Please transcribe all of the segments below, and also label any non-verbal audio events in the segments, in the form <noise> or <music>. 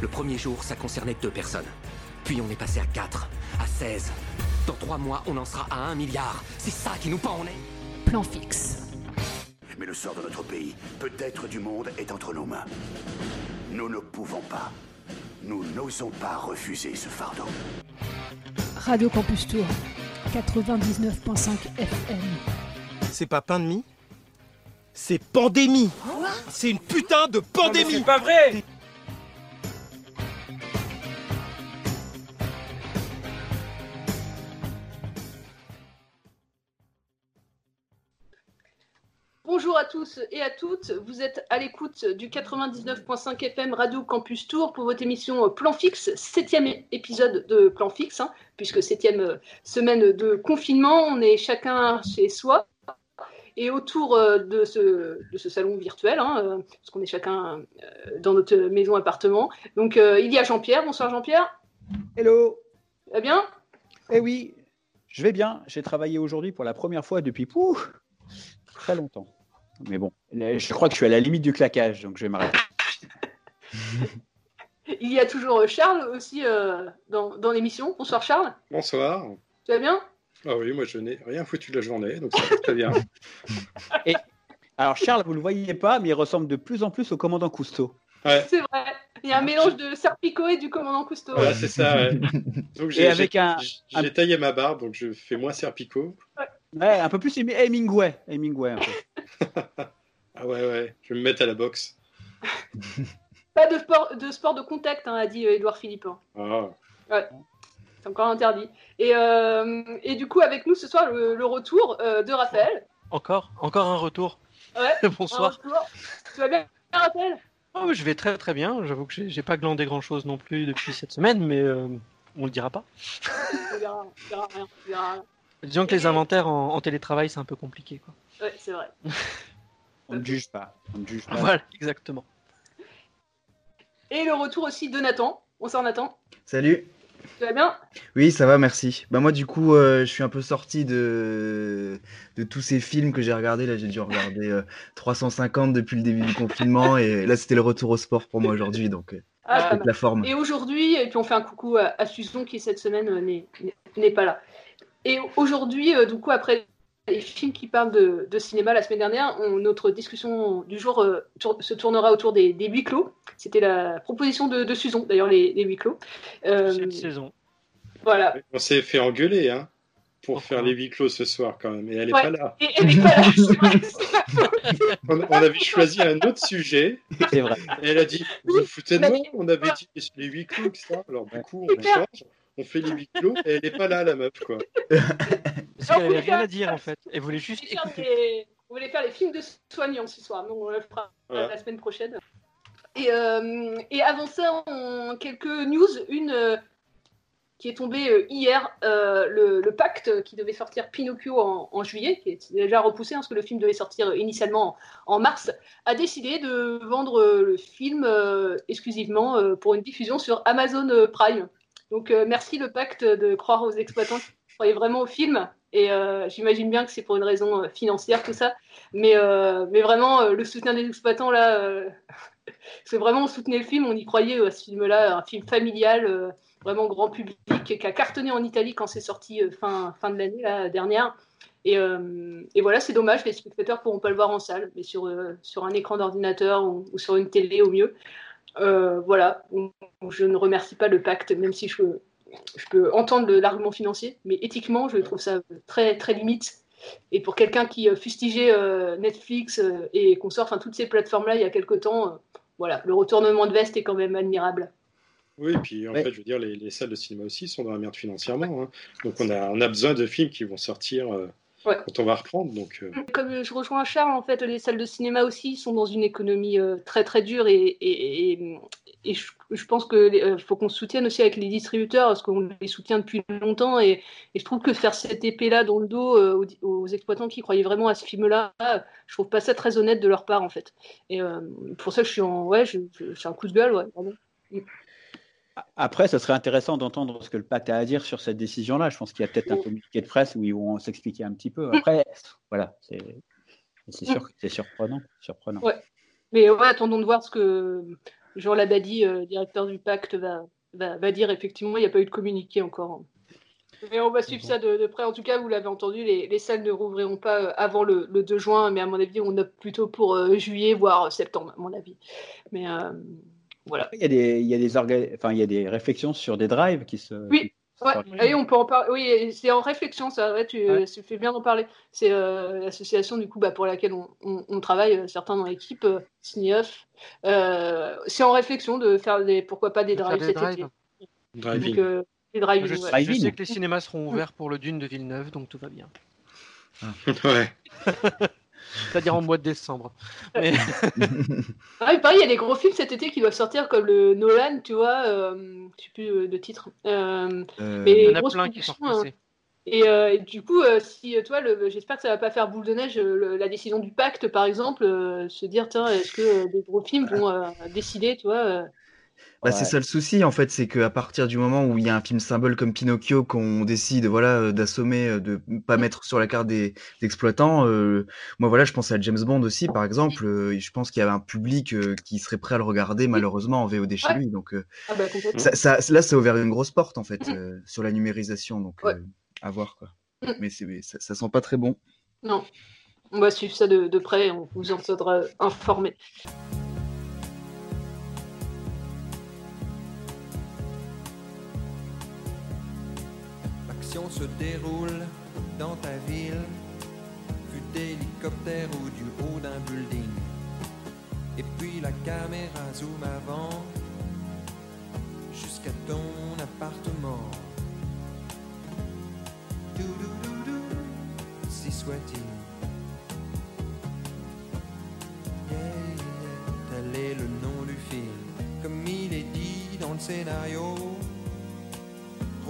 Le premier jour, ça concernait deux personnes. Puis on est passé à 4, à 16. Dans trois mois, on en sera à 1 milliard. C'est ça qui nous pend en est. Plan fixe. Mais le sort de notre pays, peut-être du monde, est entre nos mains. Nous ne pouvons pas. Nous n'osons pas refuser ce fardeau. Radio Campus Tour, 99.5 FM. C'est pas pain de mie? C'est pandémie C'est une putain de pandémie C'est pas vrai tous et à toutes, vous êtes à l'écoute du 99.5 FM Radio Campus Tour pour votre émission Plan Fixe, septième épisode de Plan Fixe, hein, puisque septième euh, semaine de confinement, on est chacun chez soi et autour euh, de ce, de ce salon virtuel, hein, euh, parce qu'on est chacun dans notre maison appartement. Donc il y a Jean-Pierre, bonsoir Jean-Pierre. Hello. Tu vas bien? Eh oui, je vais bien. J'ai travaillé aujourd'hui pour la première fois depuis pouf, très longtemps. Mais bon, je crois que je suis à la limite du claquage, donc je vais m'arrêter. <laughs> Il y a toujours Charles aussi euh, dans, dans l'émission. Bonsoir Charles. Bonsoir. Tu vas bien? Ah oui, moi je n'ai rien foutu de la journée, donc ça va très bien. <laughs> Et alors Charles, vous ne le voyez pas, mais il ressemble de plus en plus au commandant Cousteau. Ouais. C'est vrai. Il y a un mélange de Serpico et du commandant Cousteau. Ouais, c'est ça. Ouais. <laughs> Donc Et j'ai avec j'ai- un- j'ai- j'ai taillé ma barbe, donc je fais moins Serpico. Ouais, un peu plus Hemi- Hemingway. Hemingway un peu. <laughs> Ah ouais, ouais, je vais me mettre à la boxe. <laughs> Pas de sport de, sport de contact, hein, a dit euh, Édouard Philippe. hein. Ah. C'est encore interdit. Et, euh, et du coup, avec nous ce soir, le, le retour euh, de Raphaël. Encore Encore un retour Ouais. <laughs> Bonsoir. Retour. Tu vas bien, Raphaël? Oh, je vais très très bien. J'avoue que j'ai j'ai pas glandé grand chose non plus depuis cette semaine, mais euh, on le dira pas. On verra, on verra rien. on verra rien. Disons que les inventaires en, en télétravail, c'est un peu compliqué. Quoi. Ouais, c'est vrai. <laughs> On ne juge pas. On ne juge pas. Voilà, exactement. Et le retour aussi de Nathan. Bonsoir Nathan. Salut. Tu vas bien? Oui, ça va, merci. Bah moi, du coup, euh, je suis un peu sorti de de tous ces films que j'ai regardés. Là, j'ai dû regarder euh, 350 depuis le début du confinement, et là, c'était le retour au sport pour moi aujourd'hui, donc euh, Ah, avec la forme. Et aujourd'hui, et puis on fait un coucou à, à Susan qui cette semaine euh, n'est pas là. Et aujourd'hui, euh, du coup, après les films qui parlent de, de cinéma la semaine dernière, on- notre discussion du jour euh, tour- se tournera autour des, des huis clos. C'était la proposition de, de Susan, d'ailleurs, les, les huis clos. Euh, Cette saison. voilà. On s'est fait engueuler, hein, pour faire les huis clos ce soir quand même, et elle est Ouais. pas là. Et elle est pas là, <laughs> On, on avait choisi un autre sujet, C'est vrai. et elle a dit Vous vous foutez de moi On avait dit les huis clos, etc. Alors du coup, on clair. On fait les huis clos, et elle est pas là, la meuf, quoi. <laughs> Parce qu'elle avait rien à dire en fait. Elle voulait juste écouter. les- on voulait faire les films de soignants ce soir, donc on le fera Voilà. la semaine prochaine. Et, euh, et avant ça, on- quelques news. Une euh, qui est tombée euh, hier, euh, le, le pacte qui devait sortir Pinocchio en, en juillet, qui est déjà repoussé, hein, parce que le film devait sortir initialement en, en mars, a décidé de vendre le film euh, exclusivement euh, pour une diffusion sur Amazon Prime. Donc euh, merci le pacte de croire aux exploitants qui croyaient vraiment au film. Et euh, j'imagine bien que c'est pour une raison euh, financière, tout ça. Mais, mais vraiment, le soutien des exploitants, là, <laughs> c'est vraiment, on soutenait le film, on y croyait à ce film-là, un film familial, vraiment grand public, qui a cartonné en Italie quand c'est sorti fin, fin de l'année dernière. Et, et voilà, c'est dommage, les spectateurs pourront pas le voir en salle, mais sur, sur un écran d'ordinateur ou sur une télé au mieux. Euh, voilà, je ne remercie pas le pacte, même si je, je peux entendre le- l'argument financier, mais éthiquement, je trouve ça très, très limite. Et pour quelqu'un qui euh, fustigeait euh, Netflix euh, et qu'on sort, enfin toutes ces plateformes-là il y a quelque temps, euh, voilà, le retournement de veste est quand même admirable. Oui, et puis en Ouais. fait, je veux dire, les, les salles de cinéma aussi sont dans la merde financièrement. hein. Donc on a, on a besoin de films qui vont sortir euh, Ouais. quand on va reprendre. Donc, euh, Comme je rejoins Charles, en fait, les salles de cinéma aussi sont dans une économie euh, très très dure et, et, et, et je, je pense qu'il faut qu'on se soutienne aussi avec les distributeurs parce qu'on les soutient depuis longtemps et, je trouve que faire cette épée-là dans le dos euh, aux, aux exploitants qui croyaient vraiment à ce film-là, je trouve pas ça très honnête de leur part en fait. Et euh, pour ça, je suis en. Ouais, c'est un coup de gueule, ouais. Après, ce serait intéressant d'entendre ce que le pacte a à dire sur cette décision-là. Je pense qu'il y a peut-être un communiqué de presse où ils vont s'expliquer un petit peu. Après, voilà, c'est sûr que c'est surprenant. surprenant. Ouais. Mais ouais, attendons de voir ce que, Jean Labadie, euh, directeur du pacte, va, va, va dire effectivement il n'y a pas eu de communiqué encore. Mais on va suivre ça de, de près. En tout cas, vous l'avez entendu, les, les salles ne rouvriront pas euh, avant le, le 2 juin, mais à mon avis, on opte plutôt pour euh, juillet, voire septembre, à mon avis. Mais euh, voilà. Il y a des, il y a des, orga- enfin, il y a des réflexions sur des drives qui se. Oui. Ouais, ah oui, on peut en parler. Oui, c'est en réflexion, ça. Ouais, tu, Ouais. tu fais bien d'en parler. C'est euh, l'association du coup bah, pour laquelle on, on- on travaille, euh, certains dans l'équipe, euh. Euh, c'est en réflexion de faire des, pourquoi pas des De drives des cet drives. été. Driving. Donc, euh, des drive Je, ouais. sais- je sais que les cinémas seront ouverts pour le Dune de Villeneuve, donc tout va bien. <laughs> ouais. <laughs> C'est-à-dire en mois de décembre. Mais- <laughs> Ah, mais pareil, il y a des gros films cet été qui doivent sortir comme le Nolan, tu vois, euh, je sais plus euh, de titre. Euh, Euh, Mais- Il y en a plein qui sont repoussés. Et, euh, et du coup, euh, si toi, j'espère que ça va pas faire boule de neige, le- la décision du pacte, par exemple, euh, se dire, tiens, est-ce que euh, des gros films vont euh, décider, tu vois Bah, c'est ça le souci en fait, c'est qu'à partir du moment où il y a un film symbole comme Pinocchio qu'on décide voilà euh, d'assommer, euh, de pas mettre sur la carte des, des exploitants, euh, moi voilà, je pense à James Bond aussi par exemple. je pense qu'il y a un public qui serait prêt à le regarder malheureusement en VOD chez Ouais. lui. Donc Ah bah ça, ça, là, ça a ouvert une grosse porte en fait euh, sur la numérisation. Donc Ouais. à voir quoi. Mm. Mais ça, ça sent pas très bon. Non, on va suivre ça de, de près, on vous en tiendra informé. Se déroule dans ta ville, vue d'hélicoptère ou du haut d'un building. Et puis la caméra zoom avant, jusqu'à ton appartement. Doudoudou, si soit-il. Yeah, tel est le nom du film, comme il est dit dans le scénario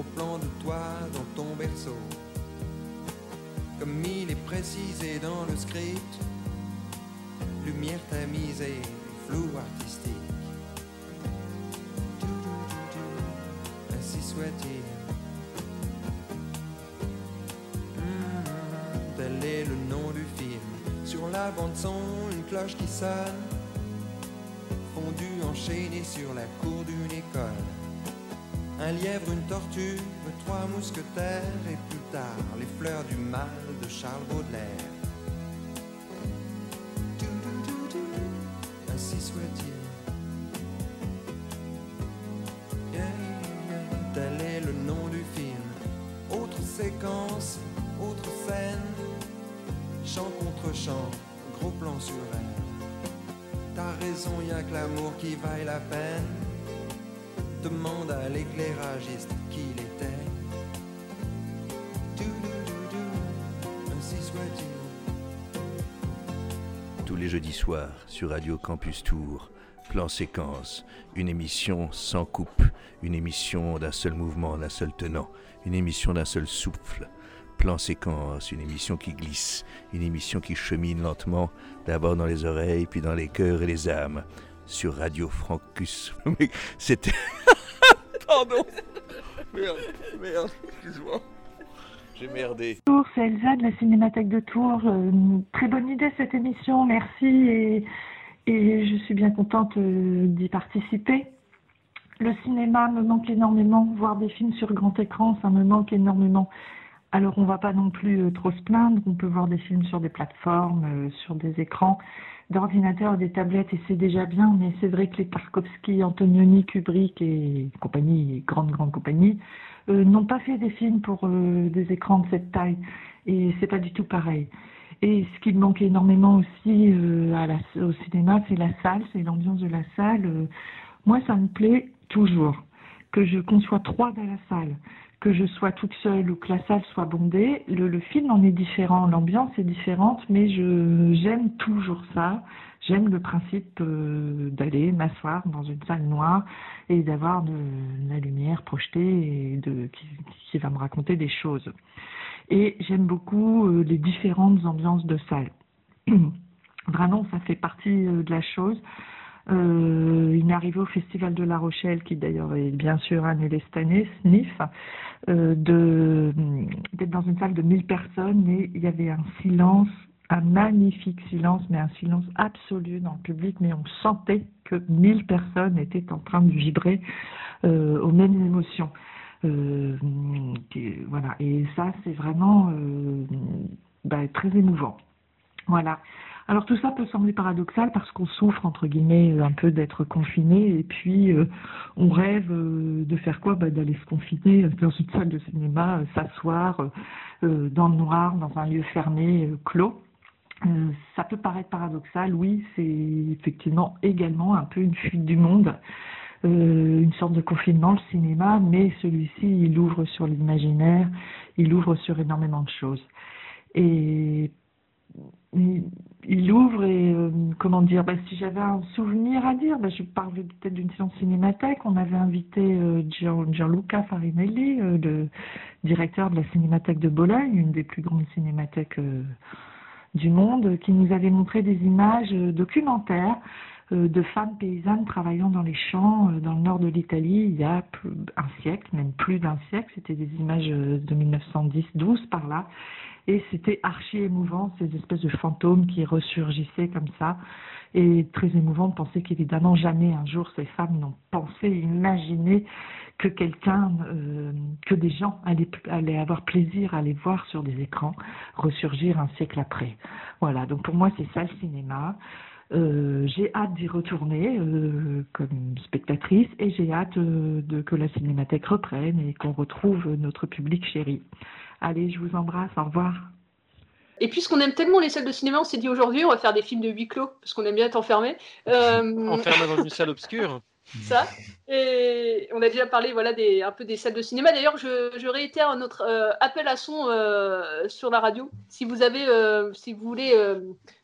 trop plan de toi dans ton berceau. Comme il est précisé dans le script, lumière tamisée, flou artistique. Ainsi soit-il. Hmm, tel est le nom du film. Sur la bande son, une cloche qui sonne, fondue enchaînée sur la cour d'une école. Un lièvre, une tortue, trois mousquetaires et plus tard les fleurs du mal de Charles Baudelaire. Jeudis soirs sur Radio Campus Tour, Plan Séquence, une émission sans coupe, une émission d'un seul mouvement, d'un seul tenant, une émission d'un seul souffle. Plan Séquence, une émission qui glisse, une émission qui chemine lentement, d'abord dans les oreilles, puis dans les cœurs et les âmes. Sur Radio Francus. <laughs> C'était. <laughs> Pardon Merde, merde, excuse-moi. Bonjour, c'est Elsa de la Cinémathèque de Tours. Euh, très bonne idée cette émission, merci et, je suis bien contente euh, d'y participer. Le cinéma me manque énormément, voir des films sur grand écran, ça me manque énormément. Alors on va pas non plus euh, trop se plaindre, on peut voir des films sur des plateformes, sur des écrans d'ordinateur, des tablettes et c'est déjà bien, mais c'est vrai que les Tarkovsky, Antonioni, Kubrick et compagnie, grande grande compagnie, euh, n'ont pas fait des films pour euh, des écrans de cette taille et c'est pas du tout pareil. Et ce qui manque énormément aussi euh, au cinéma, c'est la salle, c'est l'ambiance de la salle. Moi, ça me plaît toujours que je qu'on soit trois dans la salle, que je sois toute seule ou que la salle soit bondée. Le, le film en est différent, l'ambiance est différente, mais je j'aime toujours ça. J'aime le principe euh, d'aller m'asseoir dans une salle noire et d'avoir de, la lumière projetée et de, qui, va me raconter des choses. Et j'aime beaucoup euh, les différentes ambiances de salle. <clears throat> Vraiment, ça fait partie euh, de la chose. Il m'est arrivé au Festival de La Rochelle, qui d'ailleurs est bien sûr annulé cette année, SNIF, d'être dans une salle de 1000 personnes et il y avait un silence un magnifique silence, mais un silence absolu dans le public, mais on sentait que mille personnes étaient en train de vibrer euh, aux mêmes émotions. Euh, et, voilà, et ça c'est vraiment euh, bah, très émouvant. Voilà. Alors tout ça peut sembler paradoxal parce qu'on souffre entre guillemets un peu d'être confiné et puis euh, on rêve euh, de faire quoi? Bah, D'aller se confiner dans une salle de cinéma, euh, s'asseoir euh, dans le noir, dans un lieu fermé, euh, clos. Euh, ça peut paraître paradoxal, oui, c'est effectivement également un peu une fuite du monde, euh, une sorte de confinement, le cinéma, mais celui-ci, il ouvre sur l'imaginaire, il ouvre sur énormément de choses. Et il, ouvre et euh, comment dire bah, si j'avais un souvenir à dire bah, je parle peut-être d'une séance cinémathèque on avait invité Gian- Gianluca Farinelli le directeur de la cinémathèque de Bologne une des plus grandes cinémathèques du monde qui nous avait montré des images euh, documentaires euh, de femmes paysannes travaillant dans les champs euh, dans le nord de l'Italie il y a un siècle, même plus d'un siècle. C'était des images de 1910-12 par là. Et c'était archi émouvant, ces espèces de fantômes qui ressurgissaient comme ça. Et très émouvant de penser qu'évidemment jamais un jour ces femmes n'ont pensé, imaginé que quelqu'un, euh, que des gens allaient, allaient avoir plaisir à les voir sur des écrans ressurgir un siècle après. Voilà, donc pour moi c'est ça le cinéma. Euh, j'ai hâte d'y retourner euh, comme spectatrice et j'ai hâte euh, de que la cinémathèque reprenne et qu'on retrouve notre public chéri. Allez, je vous embrasse, au revoir. Et puisqu'on aime tellement les salles de cinéma, on s'est dit aujourd'hui, on va faire des films de huis clos, parce qu'on aime bien être enfermé. Euh, <laughs> Enfermé dans une salle obscure. ça? Et on a déjà parlé voilà, des, un peu des salles de cinéma. D'ailleurs, je, réitère notre euh, appel à son euh, sur la radio. Si vous, avez, euh, si vous voulez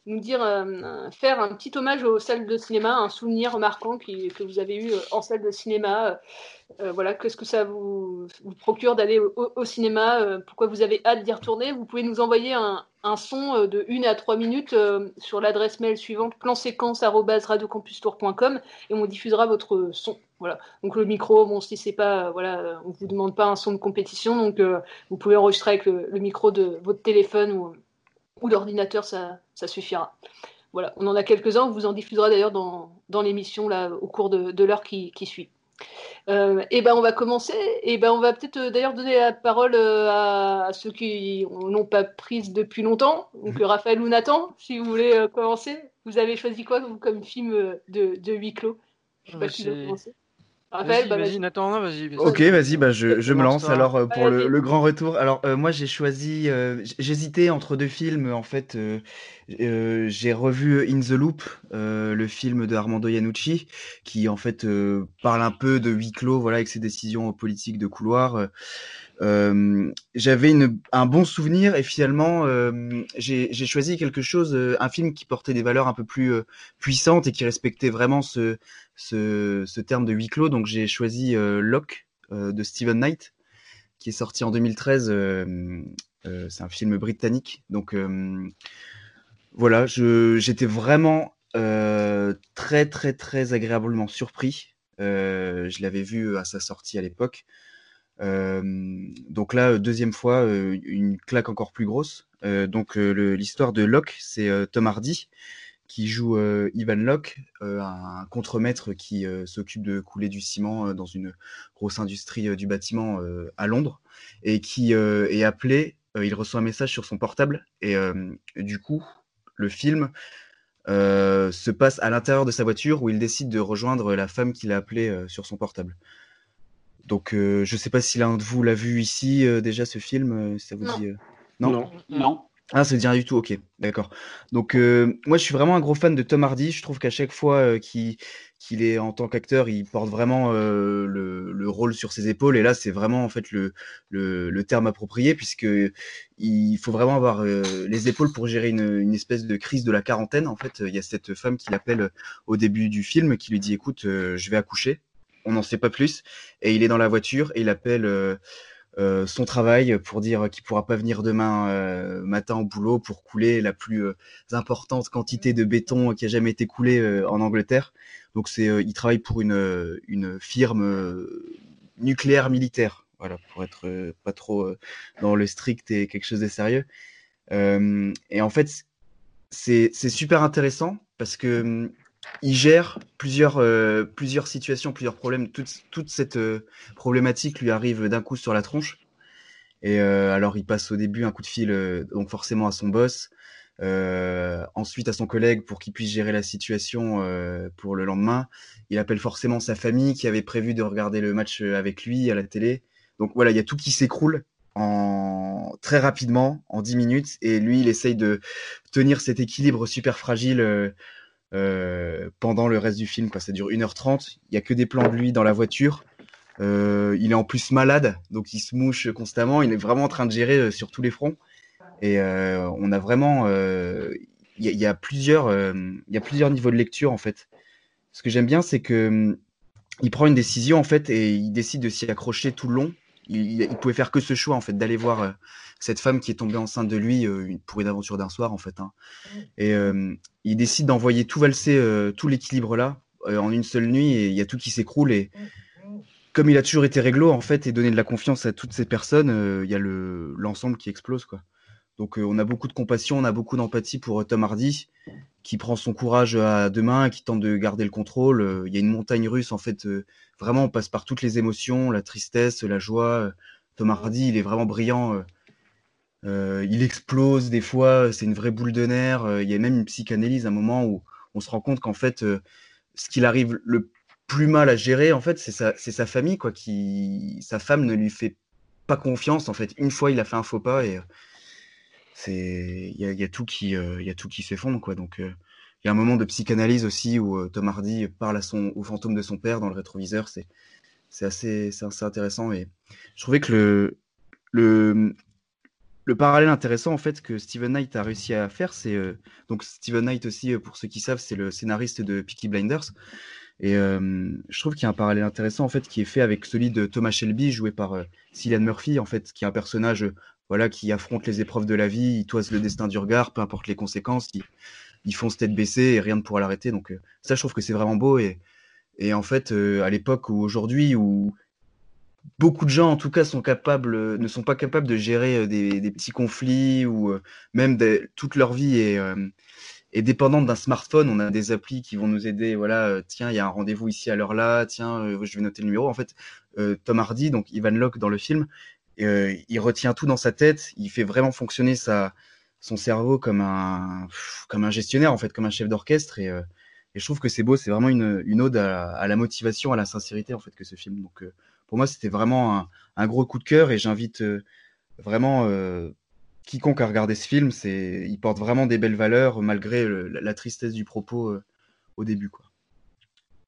nous dire, faire un petit hommage aux salles de cinéma, un souvenir marquant qui, que vous avez eu en salle de cinéma, voilà, qu'est-ce que ça vous, procure d'aller au, cinéma, pourquoi vous avez hâte d'y retourner, vous pouvez nous envoyer un, son de 1 à 3 minutes sur l'adresse mail suivante planséquence.radiocampustour.com et on diffusera votre son. Voilà. Donc le micro, bon, si c'est pas, euh, voilà, euh, on vous demande pas un son de compétition, donc euh, vous pouvez enregistrer avec le, le micro de votre téléphone ou, ou d'ordinateur, ça, ça suffira. Voilà, on en a quelques-uns, on vous en diffusera d'ailleurs dans, dans l'émission là au cours de, de l'heure qui, qui suit. Euh, et ben on va commencer. Et ben on va peut-être euh, d'ailleurs donner la parole à, à ceux qui n'ont pas prise depuis longtemps. Donc euh, Raphaël ou Nathan, si vous voulez commencer. Vous avez choisi quoi vous, comme film de, de huis clos? Je sais pas c'est- commencer. Raphaël, Vas-y, bah, vas-y, vas-y. Nathan, non, vas-y. vas-y. Ok, vas-y, bah je, je me lance alors euh, pour Ouais, le, le grand retour. Alors euh, moi j'ai choisi, euh, j'hésitais entre deux films en fait. euh, euh, j'ai revu In the Loop, euh, le film de Armando Iannucci, qui en fait euh, parle un peu de huis clos, voilà, avec ses décisions politiques de couloir. Euh, J'avais un bon souvenir et finalement euh, j'ai choisi quelque chose, euh, un film qui portait des valeurs un peu plus puissantes et qui respectait vraiment ce, ce, terme de huis clos. Donc j'ai choisi Locke de Steven Knight, qui est sorti en 2013. euh, euh, c'est un film britannique. Donc voilà, j'étais vraiment très très très agréablement surpris. Je l'avais vu à sa sortie à l'époque. Donc là, euh, deuxième fois, une claque encore plus grosse. Donc l'histoire de Locke, c'est Tom Hardy qui joue Ivan Locke, un contremaître qui s'occupe de couler du ciment dans une grosse industrie du bâtiment à Londres et qui est appelé. il reçoit un message sur son portable et du coup, le film se passe à l'intérieur de sa voiture où il décide de rejoindre la femme qu'il a appelée sur son portable. Donc, euh, je sais pas si l'un de vous l'a vu ici euh, déjà ce film, euh, si ça vous Non. dit. euh, Non. Non? Non. Ah, ça ne dit rien du tout, ok, d'accord. Donc, euh, moi, je suis vraiment un gros fan de Tom Hardy. Je trouve qu'à chaque fois euh, qu'il est en tant qu'acteur, il porte vraiment euh, le, le rôle sur ses épaules. Et là, c'est vraiment en fait le, le, le terme approprié, puisque il faut vraiment avoir euh, les épaules pour gérer une, une espèce de crise de la quarantaine. En fait, il y a cette femme qui l'appelle au début du film, qui lui dit, écoute, euh, je vais accoucher. On n'en sait pas plus. Et il est dans la voiture et il appelle. euh, euh, son travail pour dire qu'il pourra pas venir demain euh, matin au boulot pour couler la plus importante quantité de béton qui a jamais été coulée en Angleterre. Donc c'est, il travaille pour une une firme nucléaire militaire, voilà, pour être pas trop dans le strict et quelque chose de sérieux. Et en fait, c'est c'est super intéressant parce que hum, il gère plusieurs, euh, plusieurs situations, plusieurs problèmes. Toute, toute cette euh, problématique lui arrive d'un coup sur la tronche. Et euh, alors, il passe au début un coup de fil, euh, donc forcément à son boss, euh, ensuite à son collègue pour qu'il puisse gérer la situation euh, pour le lendemain. Il appelle forcément sa famille qui avait prévu de regarder le match avec lui à la télé. Donc voilà, il y a tout qui s'écroule en très rapidement, en 10 minutes, et lui, il essaye de tenir cet équilibre super fragile euh, pendant le reste du film. Quoi. Ça dure 1h30, il y a que des plans de lui dans la voiture. Euh, il est en plus malade, donc il se mouche constamment. Il est vraiment en train de gérer euh, sur tous les fronts. Et on a vraiment, il y, a- plusieurs, y a plusieurs niveaux de lecture en fait. Ce que j'aime bien, c'est que hum, il prend une décision en fait et il décide de s'y accrocher tout le long. Il, il, il pouvait faire que ce choix en fait d'aller voir cette femme qui est tombée enceinte de lui euh, pour une aventure d'un soir en fait. hein. Et euh, il décide d'envoyer tout valser, euh, tout l'équilibre là en une seule nuit et il y a tout qui s'écroule et comme il a toujours été réglo en fait et donné de la confiance à toutes ces personnes, il y a le l'ensemble qui explose quoi. Donc euh, on a beaucoup de compassion, on a beaucoup d'empathie pour euh, Tom Hardy qui prend son courage à deux mains, qui tente de garder le contrôle. Euh, Il y a une montagne russe en fait. vraiment, on passe par toutes les émotions, la tristesse, la joie. Tom Hardy, il est vraiment brillant. Euh, il explose des fois. C'est une vraie boule de nerfs. euh, Il y a même une psychanalyse à un moment où on se rend compte qu'en fait, euh, ce qu'il arrive le plus mal à gérer, en fait, c'est sa, famille, quoi. Sa femme ne lui fait pas confiance. En fait, une fois, il a fait un faux pas et il y a, tout qui, il tout qui s'effondre, quoi. Donc, il y a un moment de psychanalyse aussi où Tom Hardy parle à son, au fantôme de son père dans le rétroviseur. C'est, c'est assez, assez intéressant et je trouvais que le, le, le parallèle intéressant en fait que Steven Knight a réussi à faire, c'est euh, donc Steven Knight aussi, euh, pour ceux qui savent, c'est le scénariste de Peaky Blinders. Et euh, je trouve qu'il y a un parallèle intéressant en fait qui est fait avec celui de Thomas Shelby, joué par euh, Cillian Murphy, en fait, qui est un personnage euh, voilà qui affronte les épreuves de la vie, il toise le destin du regard, peu importe les conséquences, il, il fonce tête baissée et rien ne pourra l'arrêter. Donc ça, je trouve que c'est vraiment beau et et en fait, à l'époque ou aujourd'hui où beaucoup de gens, en tout cas, euh, ne sont pas capables de gérer euh, des, petits conflits ou euh, même toute leur vie est, dépendante d'un smartphone. On a des applis qui vont nous aider. Voilà, tiens, il y a un rendez-vous ici à l'heure là. Tiens, je vais noter le numéro. En fait, Tom Hardy, donc Ivan Locke dans le film, il retient tout dans sa tête. Il fait vraiment fonctionner son cerveau comme un, gestionnaire, en fait, comme un chef d'orchestre. Et, je trouve que c'est beau. C'est vraiment une, ode à, la motivation, à la sincérité, en fait, que ce film. Pour moi, c'était vraiment un, un gros coup de cœur et j'invite euh, vraiment euh, quiconque à regarder ce film. C'est, il porte vraiment des belles valeurs malgré le- la, la tristesse du propos euh, au début, quoi.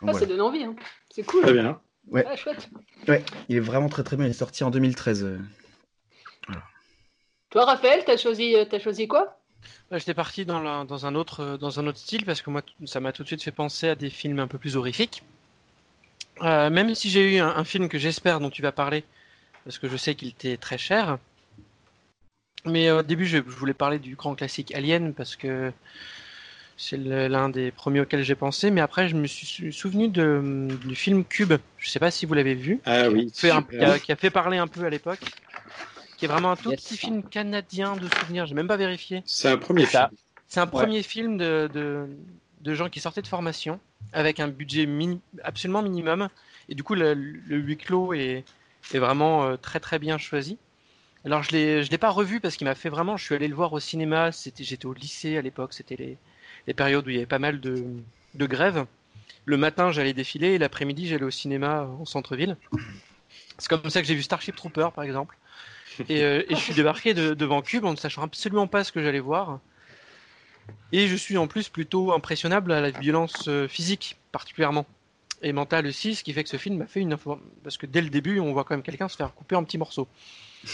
Donc, ça voilà. donne envie. hein. C'est cool. Très bien. Ouais. Ah, chouette. Ouais, il est vraiment très très bien. Il est sorti en 2013. euh. Toi, Raphaël, t'as choisi, t'as choisi quoi? J'étais parti dans, la- dans, un autre, dans un autre style parce que moi, ça m'a tout de suite fait penser à des films un peu plus horrifiques. Euh, même si j'ai eu un, un film que j'espère dont tu vas parler, parce que je sais qu'il était très cher. Mais euh, au début, je, je voulais parler du grand classique Alien parce que c'est l'un des premiers auxquels j'ai pensé. Mais après, je me suis sou- souvenu de, du film Cube. Je sais pas si vous l'avez vu. Ah oui, un- qui, a, qui a fait parler un peu à l'époque. Qui est vraiment un tout petit film canadien de souvenirs. J'ai même pas vérifié. C'est un premier film. C'est un Ouais. premier film de, de, de gens qui sortaient de formation avec un budget absolument minimum. Et du coup, le, huis clos est, vraiment euh, très très bien choisi. Alors, je je l'ai pas revu parce qu'il m'a fait vraiment. Je suis allé le voir au cinéma. J'étais au lycée à l'époque. C'était les, périodes où il y avait pas mal de, grèves. Le matin, j'allais défiler et l'après-midi, j'allais au cinéma en centre-ville. C'est comme ça que j'ai vu Starship Trooper, par exemple. Et, euh, et je suis débarqué de- devant Cube en ne sachant absolument pas ce que j'allais voir. Et je suis en plus plutôt impressionnable à la violence euh, physique, particulièrement. Et mentale aussi, ce qui fait que ce film m'a fait une. Parce que dès le début, on voit quand même quelqu'un se faire couper en petits morceaux. <laughs>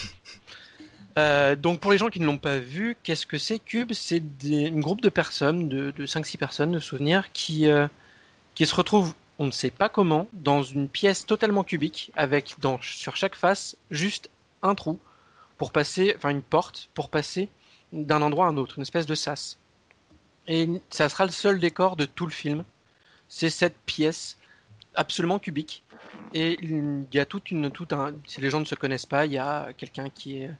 Euh, donc pour les gens qui ne l'ont pas vu, qu'est-ce que c'est Cube? C'est une groupe de personnes, de, de 5-6 personnes, de souvenirs, qui, euh, qui se retrouvent, on ne sait pas comment, dans une pièce totalement cubique, avec dans, sur chaque face juste un trou pour passer, enfin une porte pour passer d'un endroit à un autre, une espèce de sas. Et ça sera le seul décor de tout le film. C'est cette pièce absolument cubique. Et il y a toute une, tout un, si les gens ne se connaissent pas, il y a quelqu'un qui est,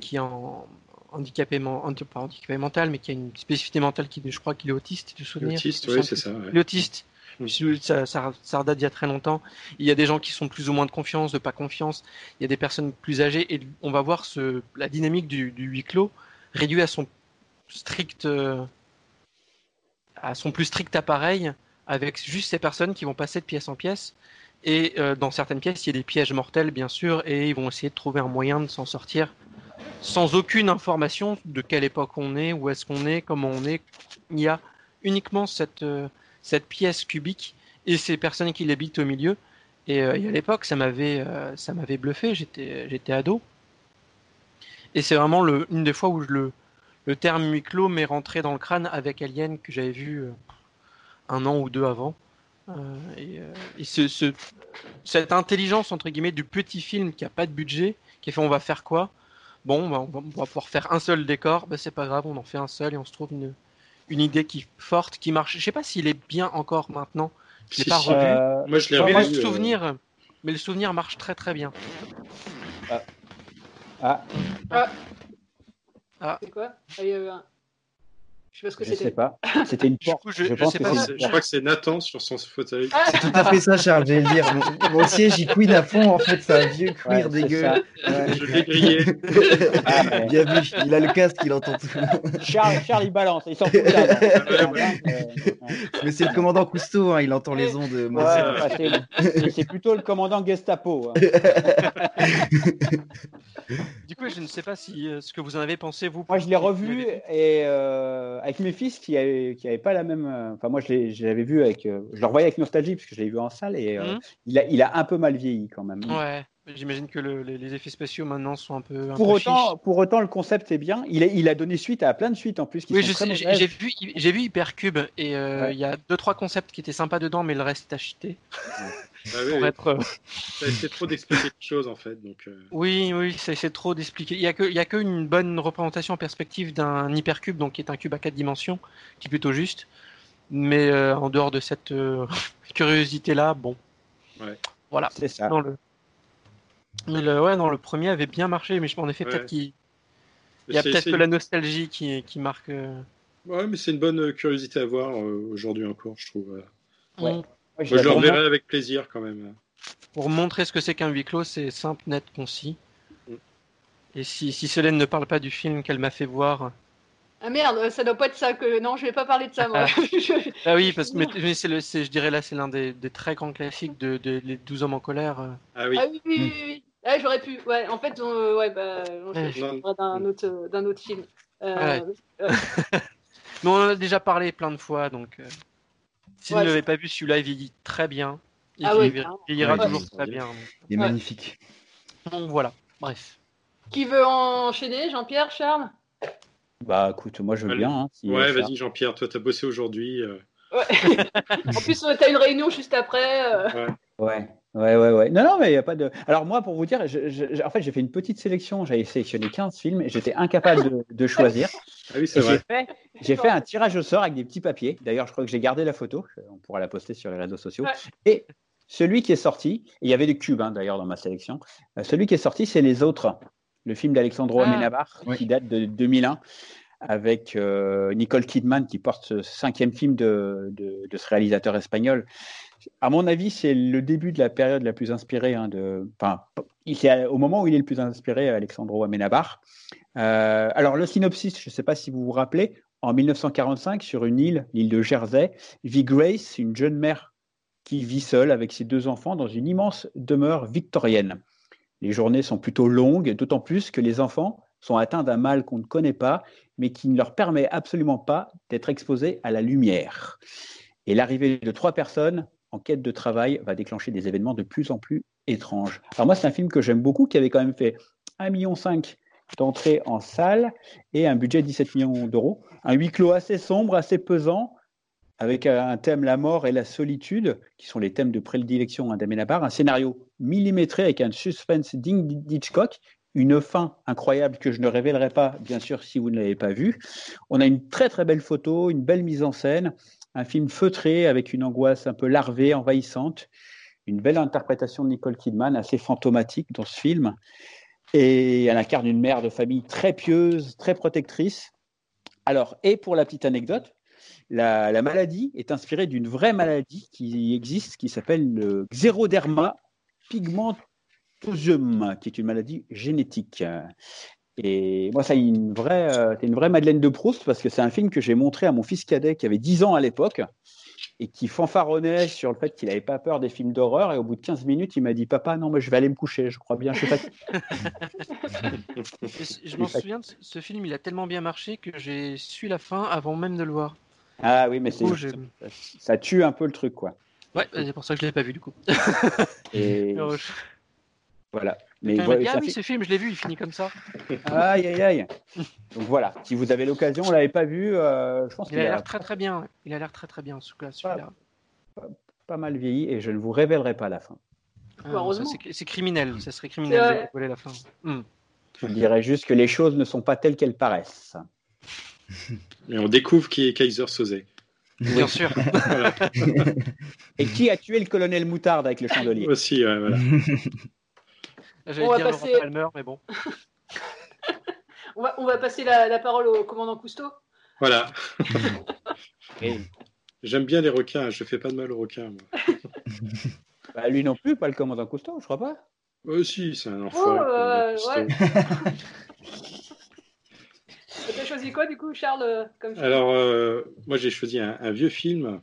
qui est en, handicapé, pas handicapé mental, mais qui a une spécificité mentale qui, je crois qu'il est autiste, de souvenir. Autiste, il me oui, c'est ça, ouais. Il est autiste. Ça, ça, ça redate d'il y a très longtemps. Il y a des gens qui sont plus ou moins de confiance, de pas confiance. Il y a des personnes plus âgées et on va voir ce, la dynamique du, du huis clos réduit à son strict, euh, à son plus strict appareil avec juste ces personnes qui vont passer de pièce en pièce. Et euh, dans certaines pièces, il y a des pièges mortels, bien sûr, et ils vont essayer de trouver un moyen de s'en sortir sans aucune information de quelle époque on est, où est-ce qu'on est, comment on est. Il y a uniquement cette, euh, cette pièce cubique et ces personnes qui l'habitent au milieu. Et, euh, à l'époque, ça m'avait euh, ça m'avait bluffé, j'étais ado. Et c'est vraiment une des fois où je le, le terme huis clos m'est rentré dans le crâne avec Alien que j'avais vu euh, un an ou deux avant. Euh, et euh, et ce, ce- cette intelligence entre guillemets du petit film qui a pas de budget, qui fait on va faire quoi? Bon, bah, on, va, on va pouvoir faire un seul décor, bah, c'est pas grave, on en fait un seul et on se trouve une, une idée qui forte, qui marche. Je sais pas s'il est bien encore maintenant. Je l'ai Si, pas si. revu. Euh, Moi, je l'ai mais revu, le euh, souvenir, mais le souvenir marche très très bien. Ah, Ah. Ah. C'est quoi? Ah, il y avait un- Je sais pas ce que je c'était. sais pas. C'était une porte. je- je pense que pas Je crois que c'est Nathan sur son fauteuil. Ah. C'est tout à fait ça, Charles, j'allais le dire. Mon, mon siège, il couine à fond, en fait, c'est un vieux cuir Ouais, dégueu. Ouais. Je l'ai grillé. <laughs> Ah, ouais. Bien vu, il a le casque, il entend tout. Charles, Charles, il balance. Il s'en fout. là, là. Mais c'est le commandant Cousteau, hein, il entend les ondes. Bah, c'est- c'est plutôt le commandant Gestapo. hein. Du coup, je ne sais pas si euh, ce que vous en avez pensé vous. Moi, je l'ai revu et euh, avec mes fils qui n'avaient qui pas la même. euh, Enfin, moi, je l'avais vu avec. euh, je le revoyais avec nostalgie parce que je l'ai vu en salle et euh, Mhm. il, a, il a un peu mal vieilli quand même. Ouais, j'imagine que le- les, les effets spéciaux maintenant sont un peu. un Pour peu autant, pour autant, le concept est bien. Il a, il a donné suite à plein de suites en plus qui Oui, j'ai vu, j'ai vu Hypercube et euh, Ouais. il y a deux trois concepts qui étaient sympas dedans, mais le reste est à. <laughs> Ah oui, Pour oui. être, euh, Ça essaie trop d'expliquer de choses en fait. Donc, euh, Oui, oui, c'est c'est trop d'expliquer. Il y a que, il y a qu'une bonne représentation en perspective d'un hypercube, donc qui est un cube à quatre dimensions, qui est plutôt juste. Mais euh, en dehors de cette euh, <laughs> curiosité-là, bon, ouais. voilà. C'est ça. Non, le... Mais le, ouais, non, le premier avait bien marché, mais je- en effet, Ouais. peut-être qu'il il y a peut-être la nostalgie qui, qui marque. euh, Ouais, mais c'est une bonne euh, curiosité à voir euh, aujourd'hui encore, je trouve. Ouais. Moi, je le reverrai avec plaisir quand même. Pour montrer ce que c'est qu'un huis clos, c'est simple, net, concis. Mm. Et si, si Solène ne parle pas du film qu'elle m'a fait voir, Ah merde, ça doit pas être ça que. Non, je vais pas parler de ça, moi. <laughs> Je- Ah oui, parce que mais, mais c'est le, c'est- je dirais là, c'est l'un des, des très grands classiques de, de- les 12 hommes en colère. Ah oui. Ah oui, oui, oui, oui. Ah, j'aurais pu. Ouais, en fait, on- ouais, bah, on- d'un autre, euh, d'un autre film. Euh, Ouais. euh, <laughs> Mais on en a déjà parlé plein de fois, donc euh, si Ouais, vous ne l'avez pas vu, celui-là il vieillit très bien. Il Ah ouais, vieillit- carrément. vieillira Ouais, toujours très bien. Il est Ouais. magnifique. Donc voilà, bref. Qui veut enchaîner Jean-Pierre, Charles? Bah écoute, moi je veux bien. hein, si, Ouais, euh, vas-y Jean-Pierre, toi t'as bossé aujourd'hui. euh, Ouais. <laughs> en plus, euh, t'as une réunion juste après. euh. ouais. Ouais, ouais, ouais. Non, non, mais il n'y a pas de. Alors, moi, pour vous dire, je- je- en fait, j'ai fait une petite sélection. J'avais sélectionné 15 films et j'étais incapable de, de choisir. <laughs> Ah oui, c'est j'ai vrai. fait, j'ai fait un tirage au sort avec des petits papiers. D'ailleurs, je crois que j'ai gardé la photo. On pourra la poster sur les réseaux sociaux. Ouais. Et celui qui est sorti, et il y avait des cubes hein, d'ailleurs dans ma sélection, euh, celui qui est sorti, c'est Les Autres, le film d'Alexandro Ah. Amenabar, Oui. qui date de 2001, avec euh, Nicole Kidman qui porte ce cinquième film de, de, de ce réalisateur espagnol. À mon avis, c'est le début de la période la plus inspirée. hein, enfin, c'est au moment où il est le plus inspiré, Alexandro Amenabar. Euh, alors, le synopsis, je ne sais pas si vous vous rappelez, en 1945, sur une île, l'île de Jersey, vit Grace, une jeune mère qui vit seule avec ses deux enfants dans une immense demeure victorienne. Les journées sont plutôt longues, d'autant plus que les enfants sont atteints d'un mal qu'on ne connaît pas, mais qui ne leur permet absolument pas d'être exposés à la lumière. Et l'arrivée de trois personnes en quête de travail va déclencher des événements de plus en plus étranges. Alors moi, c'est un film que j'aime beaucoup, qui avait quand même fait 1,5 million d'entrées en salle et un budget de 17 millions d'euros. Un huis clos assez sombre, assez pesant, avec un thème la mort et la solitude, qui sont les thèmes de prédilection hein, d'Amenabar, un scénario millimétré avec un suspense digne d'Hitchcock, une fin incroyable que je ne révélerai pas, bien sûr, si vous ne l'avez pas vu. On a une très très belle photo, une belle mise en scène, un film feutré avec une angoisse un peu larvée, envahissante, une belle interprétation de Nicole Kidman, assez fantomatique dans ce film. Et elle incarne une mère de famille très pieuse, très protectrice. Alors, et pour la petite anecdote, la, la maladie est inspirée d'une vraie maladie qui existe, qui s'appelle le xéroderma pigmentosum, qui est une maladie génétique. Et moi, ça, une vraie, euh, c'est une vraie Madeleine de Proust parce que c'est un film que j'ai montré à mon fils cadet qui avait 10 ans à l'époque et qui fanfaronnait sur le fait qu'il n'avait pas peur des films d'horreur. Et au bout de 15 minutes, il m'a dit Papa, non, mais je vais aller me coucher, je crois bien, je sais pas. <laughs> je m'en souviens, de ce film, il a tellement bien marché que j'ai su la fin avant même de le voir. Ah oui, mais c'est, ça tue un peu le truc, quoi. Ouais, c'est pour ça que je ne l'ai pas vu du coup. Et... <laughs> Voilà. Mais voilà, ah oui, ce film, je l'ai vu, il finit comme ça. Aïe, aïe, aïe. Donc voilà, si vous avez l'occasion, on l'avait pas vu, euh, je pense qu'il a l'air très très bien. Il a l'air très très bien, celui-là. Pas, pas, mal vieilli et je ne vous révélerai pas la fin. Ah, c'est criminel, ça serait criminel de révéler la fin. Hmm. Je dirais juste que les choses ne sont pas telles qu'elles paraissent. <laughs> Mais on découvre qui est Kaiser Soze. Bien sûr. <laughs> et qui a tué le colonel Moutarde avec le chandelier? Aussi, ouais, voilà. <laughs> J'allais dire passer... Palmer, mais bon. <laughs> on, va, on, va, passer la, la, parole au commandant Cousteau. Voilà. <laughs> J'aime bien les requins, je fais pas de mal aux requins. Moi. <laughs> bah, lui non plus, pas le commandant Cousteau, je crois pas. Euh, si, c'est un enfant. Oh, euh, ouais. T'as choisi quoi du coup, Charles euh, comme Alors, euh, moi j'ai choisi un, un, vieux film.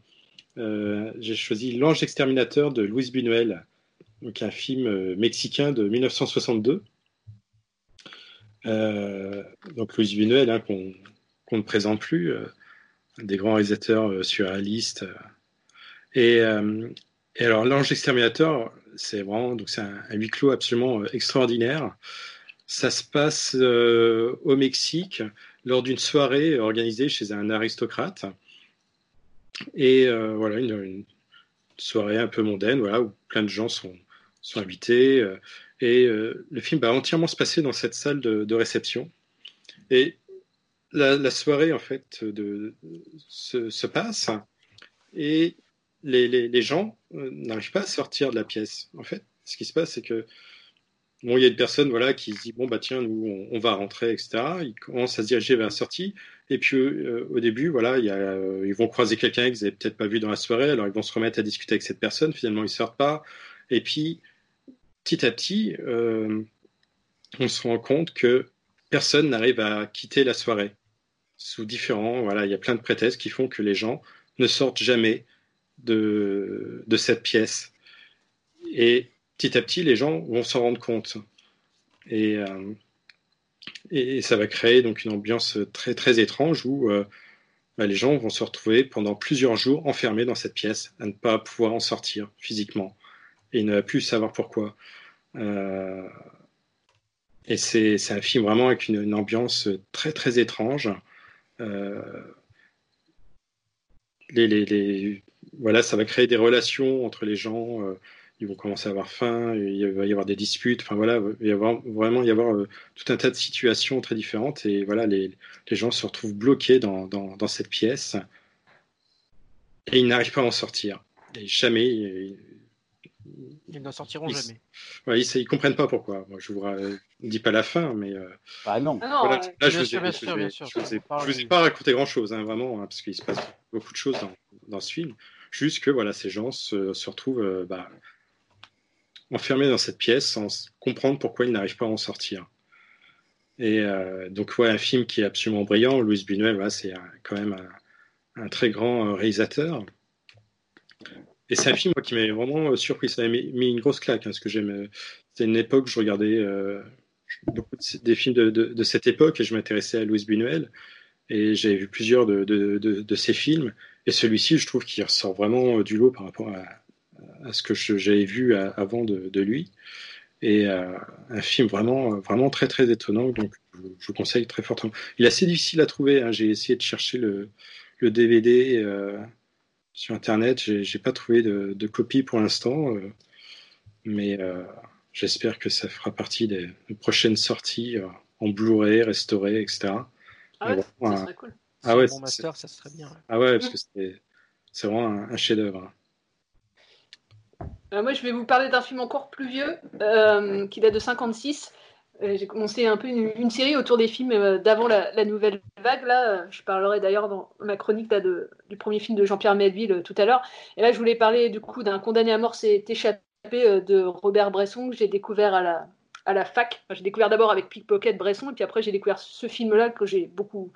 Euh, j'ai choisi L'Ange exterminateur de Louis Buñuel donc un film euh, mexicain de 1962. Euh, donc Louis Buñuel, hein, qu'on ne présente plus, euh, des grands réalisateurs surréalistes. Et, et, alors l'Ange exterminateur, c'est un, huis clos absolument extraordinaire. Ça se passe au Mexique lors d'une soirée organisée chez un aristocrate. Et voilà, une, une, soirée un peu mondaine, voilà, où plein de gens sont, sont invités. Euh, et euh, le film va entièrement se passer dans cette salle de, réception. Et la, soirée, en fait, de, se, passe et les, les, gens euh, n'arrivent pas à sortir de la pièce. En fait, ce qui se passe, c'est que bon, il y a une personne voilà, qui se dit Bon, bah tiens, nous, on, va rentrer, etc. Ils commencent à se diriger vers la sortie. Et puis, au début, voilà, il y a, ils vont croiser quelqu'un qu'ils n'avaient peut-être pas vu dans la soirée. Alors, ils vont se remettre à discuter avec cette personne. Finalement, ils ne sortent pas. Et puis, petit à petit, euh, on se rend compte que personne n'arrive à quitter la soirée. Sous différents, voilà, il y a plein de prétextes qui font que les gens ne sortent jamais de, cette pièce. Et petit à petit, les gens vont s'en rendre compte. Et, euh, ça va créer donc une ambiance très très étrange où euh, bah, les gens vont se retrouver pendant plusieurs jours enfermés dans cette pièce, à ne pas pouvoir en sortir physiquement et ne va plus savoir pourquoi. Euh, et c'est un film vraiment avec une, ambiance très très étrange. Euh, voilà, ça va créer des relations entre les gens. Euh, ils vont commencer à avoir faim, il va y avoir des disputes. Enfin voilà, il va y avoir, vraiment y avoir tout un tas de situations très différentes. Et voilà, les, gens se retrouvent bloqués dans, dans cette pièce et ils n'arrivent pas à en sortir. Et jamais, ils n'en sortiront jamais. Ouais, ils, ne comprennent pas pourquoi. Moi, je vous dis pas la fin, mais. Euh... Ah non. là, je ne vous ai pas raconté grand chose, hein, vraiment, hein, parce qu'il se passe beaucoup de choses dans, dans, ce film. Juste que voilà, ces gens se, se retrouvent euh, bah, enfermés dans cette pièce sans comprendre pourquoi ils n'arrivent pas à en sortir. Et euh, donc, ouais, un film qui est absolument brillant. Louis Buñuel, c'est quand même un, un, très grand euh, réalisateur. Et c'est un film qui m'a vraiment euh, surpris. Ça m'a mis, une grosse claque, hein, parce que. Euh, c'était une époque où je regardais euh, beaucoup des films de, cette époque et je m'intéressais à Louis Buñuel. Et j'avais vu plusieurs de, ses films. Et celui-ci, je trouve qu'il ressort vraiment du lot par rapport à, ce que j'avais vu avant de, lui. Et un film vraiment, vraiment très, très étonnant. Donc, je, vous conseille très fortement. Il est assez difficile à trouver. Hein. J'ai essayé de chercher le DVD sur Internet. J'ai pas trouvé de, de, copie pour l'instant, euh, mais euh, j'espère que ça fera partie des, prochaines sorties euh, en Blu-ray, restauré, etc. Ah ouais, ça serait cool. Ah ouais, bon master, ça serait bien. Ah ouais, parce que c'est vraiment un, chef-d'œuvre. moi, je vais vous parler d'un film encore plus vieux, qui date de 56. Euh, J'ai commencé un peu une, série autour des films euh, d'avant la, nouvelle vague. Là, Euh, je parlerai d'ailleurs dans ma chronique là, du premier film de Jean-Pierre Melville tout à l'heure. Et là, je voulais parler du coup d'un condamné à mort s'est échappé de Robert Bresson que j'ai découvert à la, à la fac. J'ai découvert d'abord avec Pickpocket Bresson, et puis après j'ai découvert ce film-là que j'ai beaucoup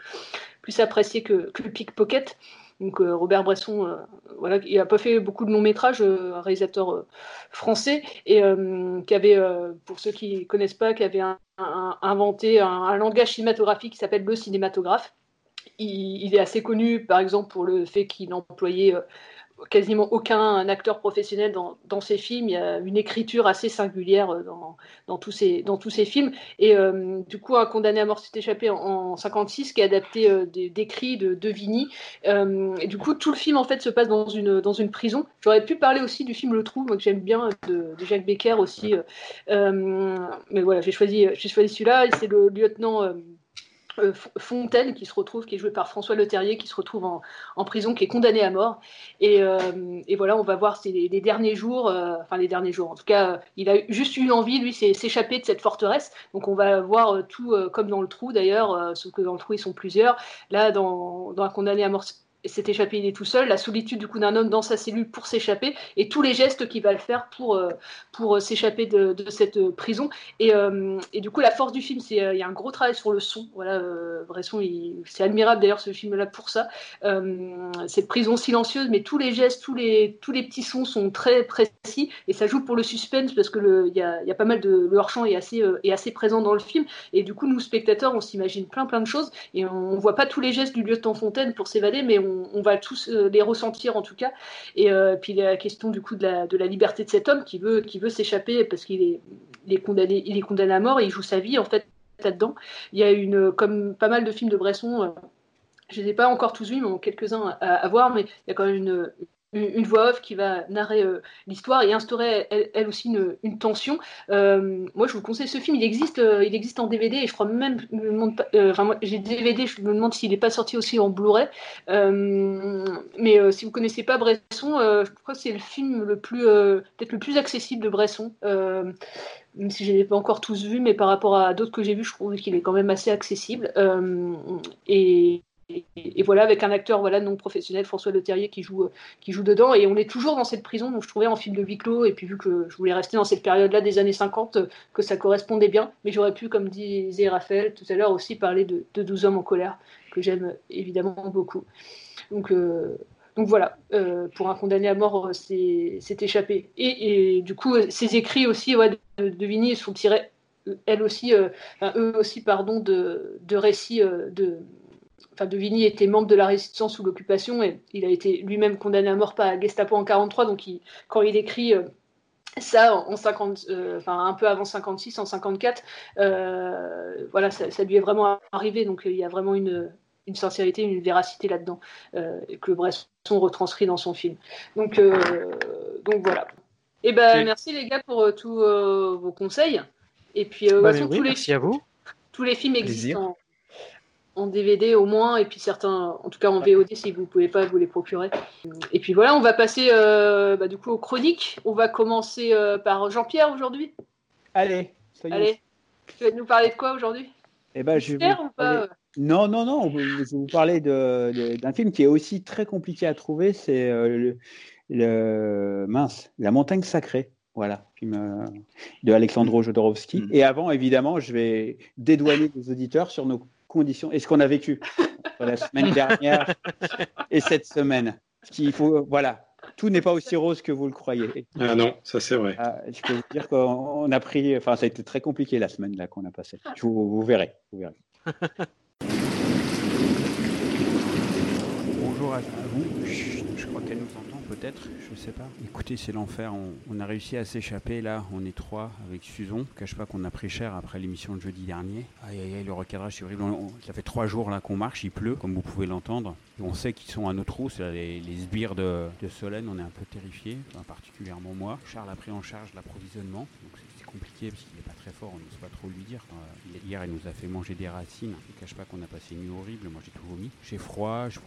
plus apprécié que, que Pickpocket. Donc euh, Robert Bresson, euh, voilà, il n'a pas fait beaucoup de longs métrages, euh, un réalisateur français, et qui avait, pour ceux qui ne connaissent pas, qui avait inventé un, langage cinématographique qui s'appelle le cinématographe. Il, est assez connu, par exemple, pour le fait qu'il employait quasiment aucun acteur professionnel dans, ses films. Il y a une écriture assez singulière euh, dans, tous, ses films. Et euh, du coup, un condamné à mort s'est échappé en, en 56, qui est adapté euh, des- d'écrits de, de. Euh, et du coup, tout le film en fait se passe dans une, prison. J'aurais pu parler aussi du film Le Trou, que j'aime bien, de, Jacques Becker aussi. mais voilà, j'ai choisi, choisi celui-là. C'est le lieutenant. Euh, Fontaine qui se retrouve, qui est joué par François Leterrier, qui se retrouve en, prison, qui est condamné à mort. Et, euh, voilà, on va voir les, les derniers jours, euh, enfin les derniers jours. En tout cas, il a juste eu envie, lui, c'est s'échapper de cette forteresse. Donc on va voir tout comme dans le trou d'ailleurs, sauf que dans le trou ils sont plusieurs. Là, dans, dans un condamné à mort s'est échappé, il est tout seul. La solitude du coup d'un homme dans sa cellule pour s'échapper et tous les gestes qu'il va le faire pour euh, pour euh, s'échapper de, de cette euh, prison. Et, et du coup, la force du film, c'est il y a un gros travail sur le son. Voilà, euh, c'est admirable d'ailleurs ce film-là pour ça. Cette prison silencieuse, mais tous les gestes, tous les tous les petits sons sont très précis et ça joue pour le suspense parce que il y a, y a pas mal de le hors champ est assez est assez présent dans le film et du coup nous spectateurs on s'imagine plein plein de choses et on, voit pas tous les gestes du lieutenant Fontaine pour s'évader, mais on, on va tous euh, les ressentir en tout cas. Et euh, puis la question du coup de la, de la liberté de cet homme qui veut s'échapper parce qu'il est condamné il est condamné à mort et il joue sa vie en fait là-dedans. Il y a une comme pas mal de films de Bresson. euh, je ne les ai pas encore tous vus, mais quelques-uns à voir, mais il y a quand même une, une, voix off qui va narrer euh, l'histoire et instaurer elle, aussi une, tension. Euh, moi, je vous conseille ce film. Il existe, euh, il existe en DVD et je crois même, enfin moi j'ai DVD, je me demande s'il n'est pas sorti aussi en Blu-ray. Mais si vous connaissez pas Bresson, je crois que c'est le film le plus, peut-être le plus accessible de Bresson. Même si je l'ai pas encore tous vus, mais par rapport à d'autres que j'ai vus, je trouve qu'il est quand même assez accessible. Et, et, voilà, avec un acteur voilà, non professionnel, François Leterrier, qui joue, euh, qui joue dedans. Et on est toujours dans cette prison, donc je trouvais en film de huis clos, et puis vu que je voulais rester dans cette période-là des années 50, euh, que ça correspondait bien. Mais j'aurais pu, comme disait Raphaël tout à l'heure, aussi parler de, de 12 hommes en colère, que j'aime évidemment beaucoup. Donc, euh, donc voilà, euh, pour un condamné à mort, c'est échappé. Et, du coup, ces écrits aussi ouais, de, de Vigny sont tirés, elles aussi, eux aussi, pardon, de, de récits de. Enfin, de Vigny était membre de la résistance sous l'occupation et il a été lui-même condamné à mort par la Gestapo en 43. Donc, il- quand il écrit euh, ça en 50, euh, enfin un peu avant 56, en 54, euh, voilà, ça, ça lui est vraiment arrivé. Donc, il y a vraiment une, une sincérité, une véracité là-dedans euh, que Bresson retranscrit dans son film. Donc, donc voilà. Et ben Ok. merci les gars pour tous vos conseils. Et puis Bah, oui, tous les merci à vous. tous les films existent en, DVD au moins, et puis certains, en tout cas en VOD si vous ne pouvez pas vous les procurer. Et puis voilà, on va passer euh, bah, du coup aux chroniques. On va commencer euh, par Jean-Pierre aujourd'hui. Allez, soyons- Allez, tu vas nous parler de quoi aujourd'hui? Eh ben, je vais Mystère vous ou pas? parler- Non, non, non. Je vais vous parler de- de- d'un film qui est aussi très compliqué à trouver. C'est euh, le, le- mince, La Montagne Sacrée. Voilà, film euh, de Alexandro Jodorowsky. Et avant, évidemment, je vais dédouaner les auditeurs sur nos conditions et ce qu'on a vécu la semaine dernière et cette semaine. Ce qu'il faut, voilà, tout n'est pas aussi rose que vous le croyez. Ah non, ça c'est vrai. Ah, je peux vous dire qu'on on a pris, enfin, ça a été très compliqué la semaine là qu'on a passée. Je Vous, vous verrez, vous verrez. Bonjour à, à vous. Chut, Je crois qu'elle nous entend peut-être, je sais pas. Écoutez, c'est l'enfer. On, a réussi à s'échapper là. On est trois avec Suzon. Cache pas qu'on a pris cher après l'émission de jeudi dernier. Aïe aïe aïe, le recadrage c'est horrible. Ça fait trois jours là qu'on marche, il pleut, comme vous pouvez l'entendre. On sait qu'ils sont à nos trous, c'est les, les sbires de, Solène. On est un peu terrifiés, particulièrement moi. Charles a pris en charge l'approvisionnement. Compliqué parce qu'il n'est pas très fort, on n'ose pas trop lui dire. Euh, hier, il nous a fait manger des racines. Je ne cache pas qu'on a passé une nuit horrible. Moi, j'ai tout vomi. J'ai froid. Je...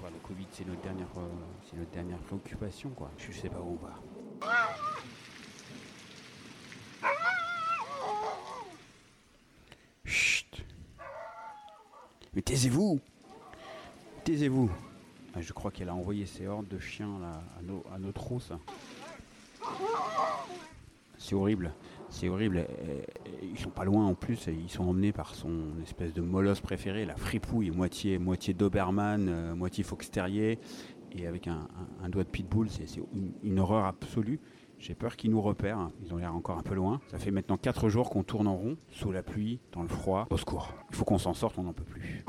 voilà, le Covid, c'est notre dernière, euh, c'est notre dernière préoccupation, quoi. Je sais pas où on va. Mais taisez-vous Taisez-vous Ah, Je crois qu'elle a envoyé ses hordes de chiens là, à, nos, à nos trousses. C'est horrible. C'est horrible. Et- Ils sont pas loin en plus. Ils sont emmenés par son espèce de molosse préféré, la fripouille, moitié, moitié Doberman, euh, moitié Fox Terrier, et avec un, doigt de pitbull. C'est une, horreur absolue. J'ai peur qu'ils nous repèrent. Ils ont l'air encore un peu loin. Ça fait maintenant 4 jours qu'on tourne en rond, sous la pluie, dans le froid. Au secours. Il faut qu'on s'en sorte, on n'en peut plus.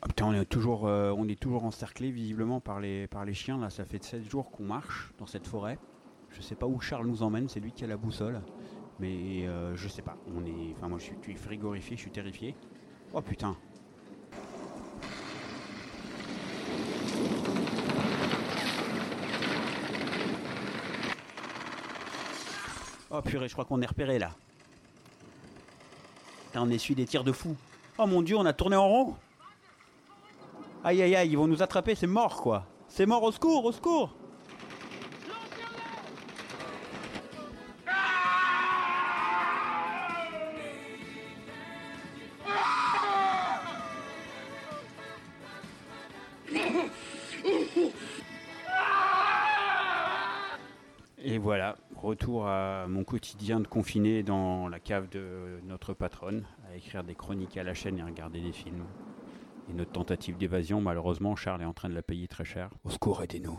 Ah, on est toujours, euh, on est toujours encerclé visiblement par les, par les chiens. Là, ça fait 7 jours qu'on marche dans cette forêt. Je sais pas où Charles nous emmène, c'est lui qui a la boussole. Mais euh, je sais pas. On est, enfin moi je suis, frigorifié, je suis terrifié. Oh putain. Oh purée, je crois qu'on est repéré là. On essuie des tirs de fou. Oh mon dieu, on a tourné en rond. Aïe aïe aïe, ils vont nous attraper, c'est mort quoi. C'est mort, au secours, au secours. À mon quotidien de confiné dans la cave de notre patronne, à écrire des chroniques à la chaîne et à regarder des films. Et notre tentative d'évasion, malheureusement, Charles est en train de la payer très cher. Au secours, aidez-nous.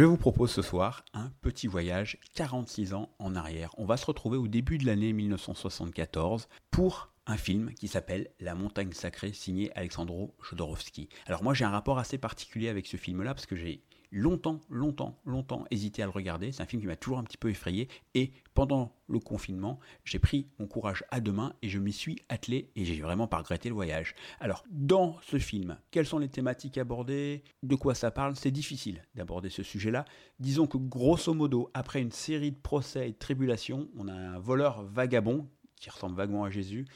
Je vous propose ce soir un petit voyage 46 ans en arrière. On va se retrouver au début de l'année 1974 pour un film qui s'appelle La montagne sacrée signé Alexandro Jodorowsky. Alors moi j'ai un rapport assez particulier avec ce film-là parce que j'ai longtemps, longtemps, longtemps hésité à le regarder. C'est un film qui m'a toujours un petit peu effrayé. Et pendant le confinement, j'ai pris mon courage à deux mains et je m'y suis attelé et j'ai vraiment pas regretté le voyage. Alors, dans ce film, quelles sont les thématiques abordées? De quoi ça parle? C'est difficile d'aborder ce sujet-là. Disons que grosso modo, après une série de procès et de tribulations, on a un voleur vagabond qui ressemble vaguement à Jésus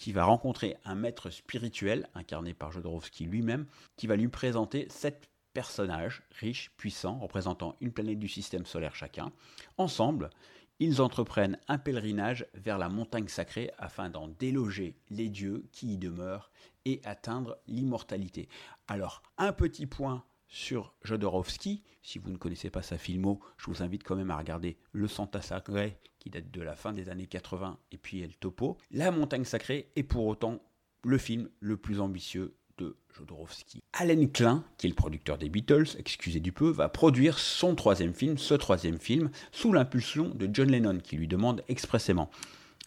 qui va rencontrer un maître spirituel, incarné par Jodorowsky lui-même, qui va lui présenter sept personnages riches, puissants, représentant une planète du système solaire chacun. Ensemble, ils entreprennent un pèlerinage vers la montagne sacrée afin d'en déloger les dieux qui y demeurent et atteindre l'immortalité. Alors, un petit point sur Jodorowsky. Si vous ne connaissez pas sa filmo, je vous invite quand même à regarder Le Santa Sacré, qui date de la fin des années 80, et puis El Topo. La montagne sacrée est pour autant le film le plus ambitieux de Jodorowsky. Alan Klein, qui est le producteur des Beatles, excusez du peu, va produire son troisième film, ce troisième film, sous l'impulsion de John Lennon, qui lui demande expressément.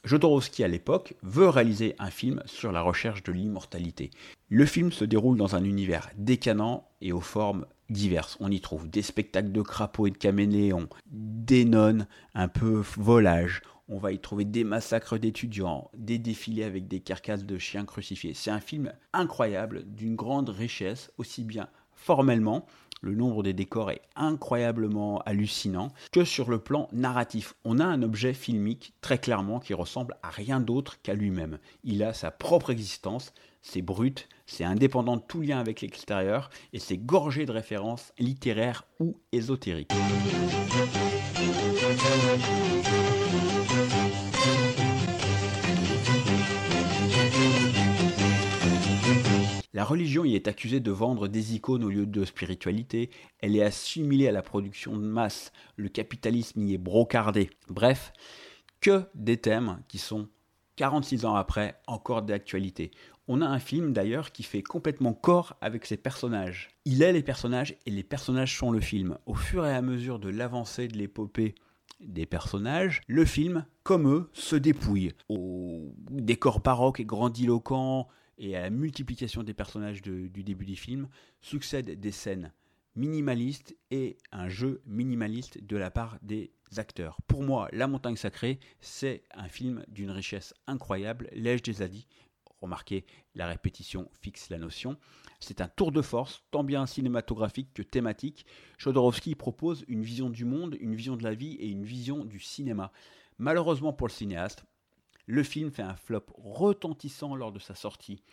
Jodorowsky, à l'époque, veut réaliser un film sur la recherche de l'immortalité. Le film se déroule dans un univers décanant et aux formes diverses. On y trouve des spectacles de crapauds et de caméléons, des nonnes, un peu volage. On va y trouver des massacres d'étudiants, des défilés avec des carcasses de chiens crucifiés. C'est un film incroyable, d'une grande richesse, aussi bien formellement, le nombre des décors est incroyablement hallucinant, que sur le plan narratif. On a un objet filmique très clairement qui ressemble à rien d'autre qu'à lui-même. Il a sa propre existence, c'est brut, c'est indépendant de tout lien avec l'extérieur et c'est gorgé de références littéraires ou ésotériques. La religion y est accusée de vendre des icônes au lieu de spiritualité, elle est assimilée à la production de masse, le capitalisme y est brocardé. Bref, que des thèmes qui sont 46 ans après encore d'actualité. On a un film d'ailleurs qui fait complètement corps avec ses personnages. Il est les personnages et les personnages sont le film. Au fur et à mesure de l'avancée de l'épopée des personnages, le film, comme eux, se dépouille. Au décor baroque et grandiloquent et à la multiplication des personnages du début du film, succèdent des scènes minimalistes et un jeu minimaliste de la part des acteurs. Pour moi, La montagne sacrée, c'est un film d'une richesse incroyable. L'ai-je déjà Remarquez, la répétition fixe la notion. C'est un tour de force, tant bien cinématographique que thématique. Jodorowsky propose une vision du monde, une vision de la vie et une vision du cinéma. Malheureusement pour le cinéaste, Le film fait un flop retentissant lors de sa sortie.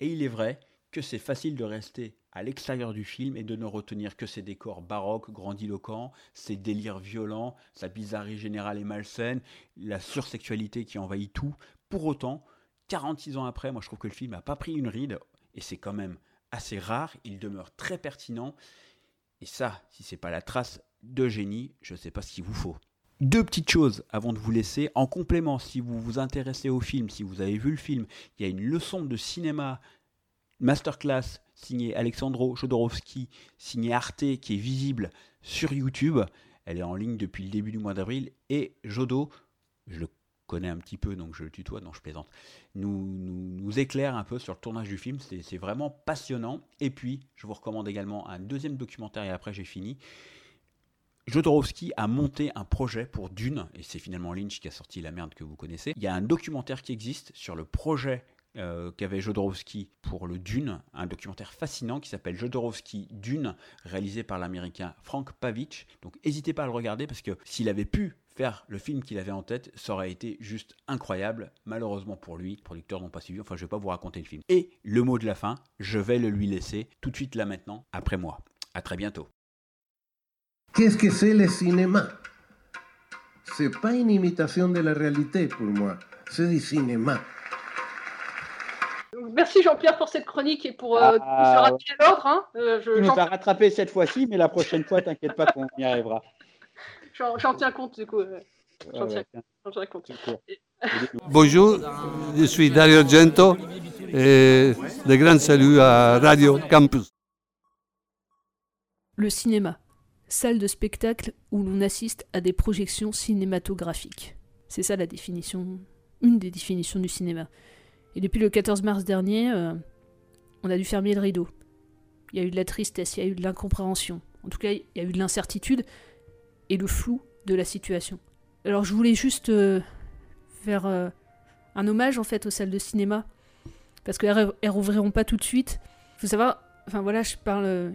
Et il est vrai que c'est facile de rester à l'extérieur du film et de ne retenir que ses décors baroques, grandiloquents, ses délires violents, sa bizarrerie générale et malsaine, la sursexualité qui envahit tout. Pour autant, 46 ans après, moi je trouve que le film n'a pas pris une ride, et c'est quand même assez rare, il demeure très pertinent, et ça, si c'est pas la trace de génie, je ne sais pas ce qu'il vous faut. Deux petites choses avant de vous laisser. En complément, si vous vous intéressez au film, si vous avez vu le film, il y a une leçon de cinéma masterclass signée Alexandro Jodorowsky, signée Arte, qui est visible sur YouTube. Elle est en ligne depuis le début du mois d'avril. Et Jodo, je le connais un petit peu, donc je le tutoie, non je plaisante, nous, nous, nous éclaire un peu sur le tournage du film. C'est vraiment passionnant. Et puis, je vous recommande également un deuxième documentaire, et après j'ai fini. Jodorowsky a monté un projet pour Dune, et c'est finalement Lynch qui a sorti la merde que vous connaissez. Il y a un documentaire qui existe sur le projet euh, qu'avait Jodorowsky pour le Dune, un documentaire fascinant qui s'appelle Jodorowsky Dune, réalisé par l'américain Frank Pavich. Donc n'hésitez pas à le regarder parce que s'il avait pu faire le film qu'il avait en tête, ça aurait été juste incroyable. Malheureusement pour lui, les producteurs n'ont pas suivi, enfin je vais pas vous raconter le film. Et le mot de la fin, je vais le lui laisser tout de suite là maintenant, après moi. À très bientôt. Qu'est-ce que c'est le cinéma? C'est pas une imitation de la réalité pour moi, c'est du cinéma. Merci Jean-Pierre pour cette chronique et pour euh, Ah, appuyer l'ordre. Hein. Euh, je- Tu nous as rattrapé cette fois-ci, mais la prochaine fois, t'inquiète pas qu'on y arrivera. J'en tiens compte du coup. euh, J'en tiens, tiens. compte. Bonjour, je suis Dario Argento et de grands saluts à Radio Campus. Le cinéma, salle de spectacle où l'on assiste à des projections cinématographiques. C'est ça la définition, une des définitions du cinéma. Et depuis le 14 mars dernier, euh, on a dû fermer le rideau. Il y a eu de la tristesse, il y a eu de l'incompréhension. En tout cas, il y a eu de l'incertitude et le flou de la situation. Alors je voulais juste euh, faire euh, un hommage en fait aux salles de cinéma parce qu'elles elles rouvriront pas tout de suite. Il faut savoir, enfin voilà, je parle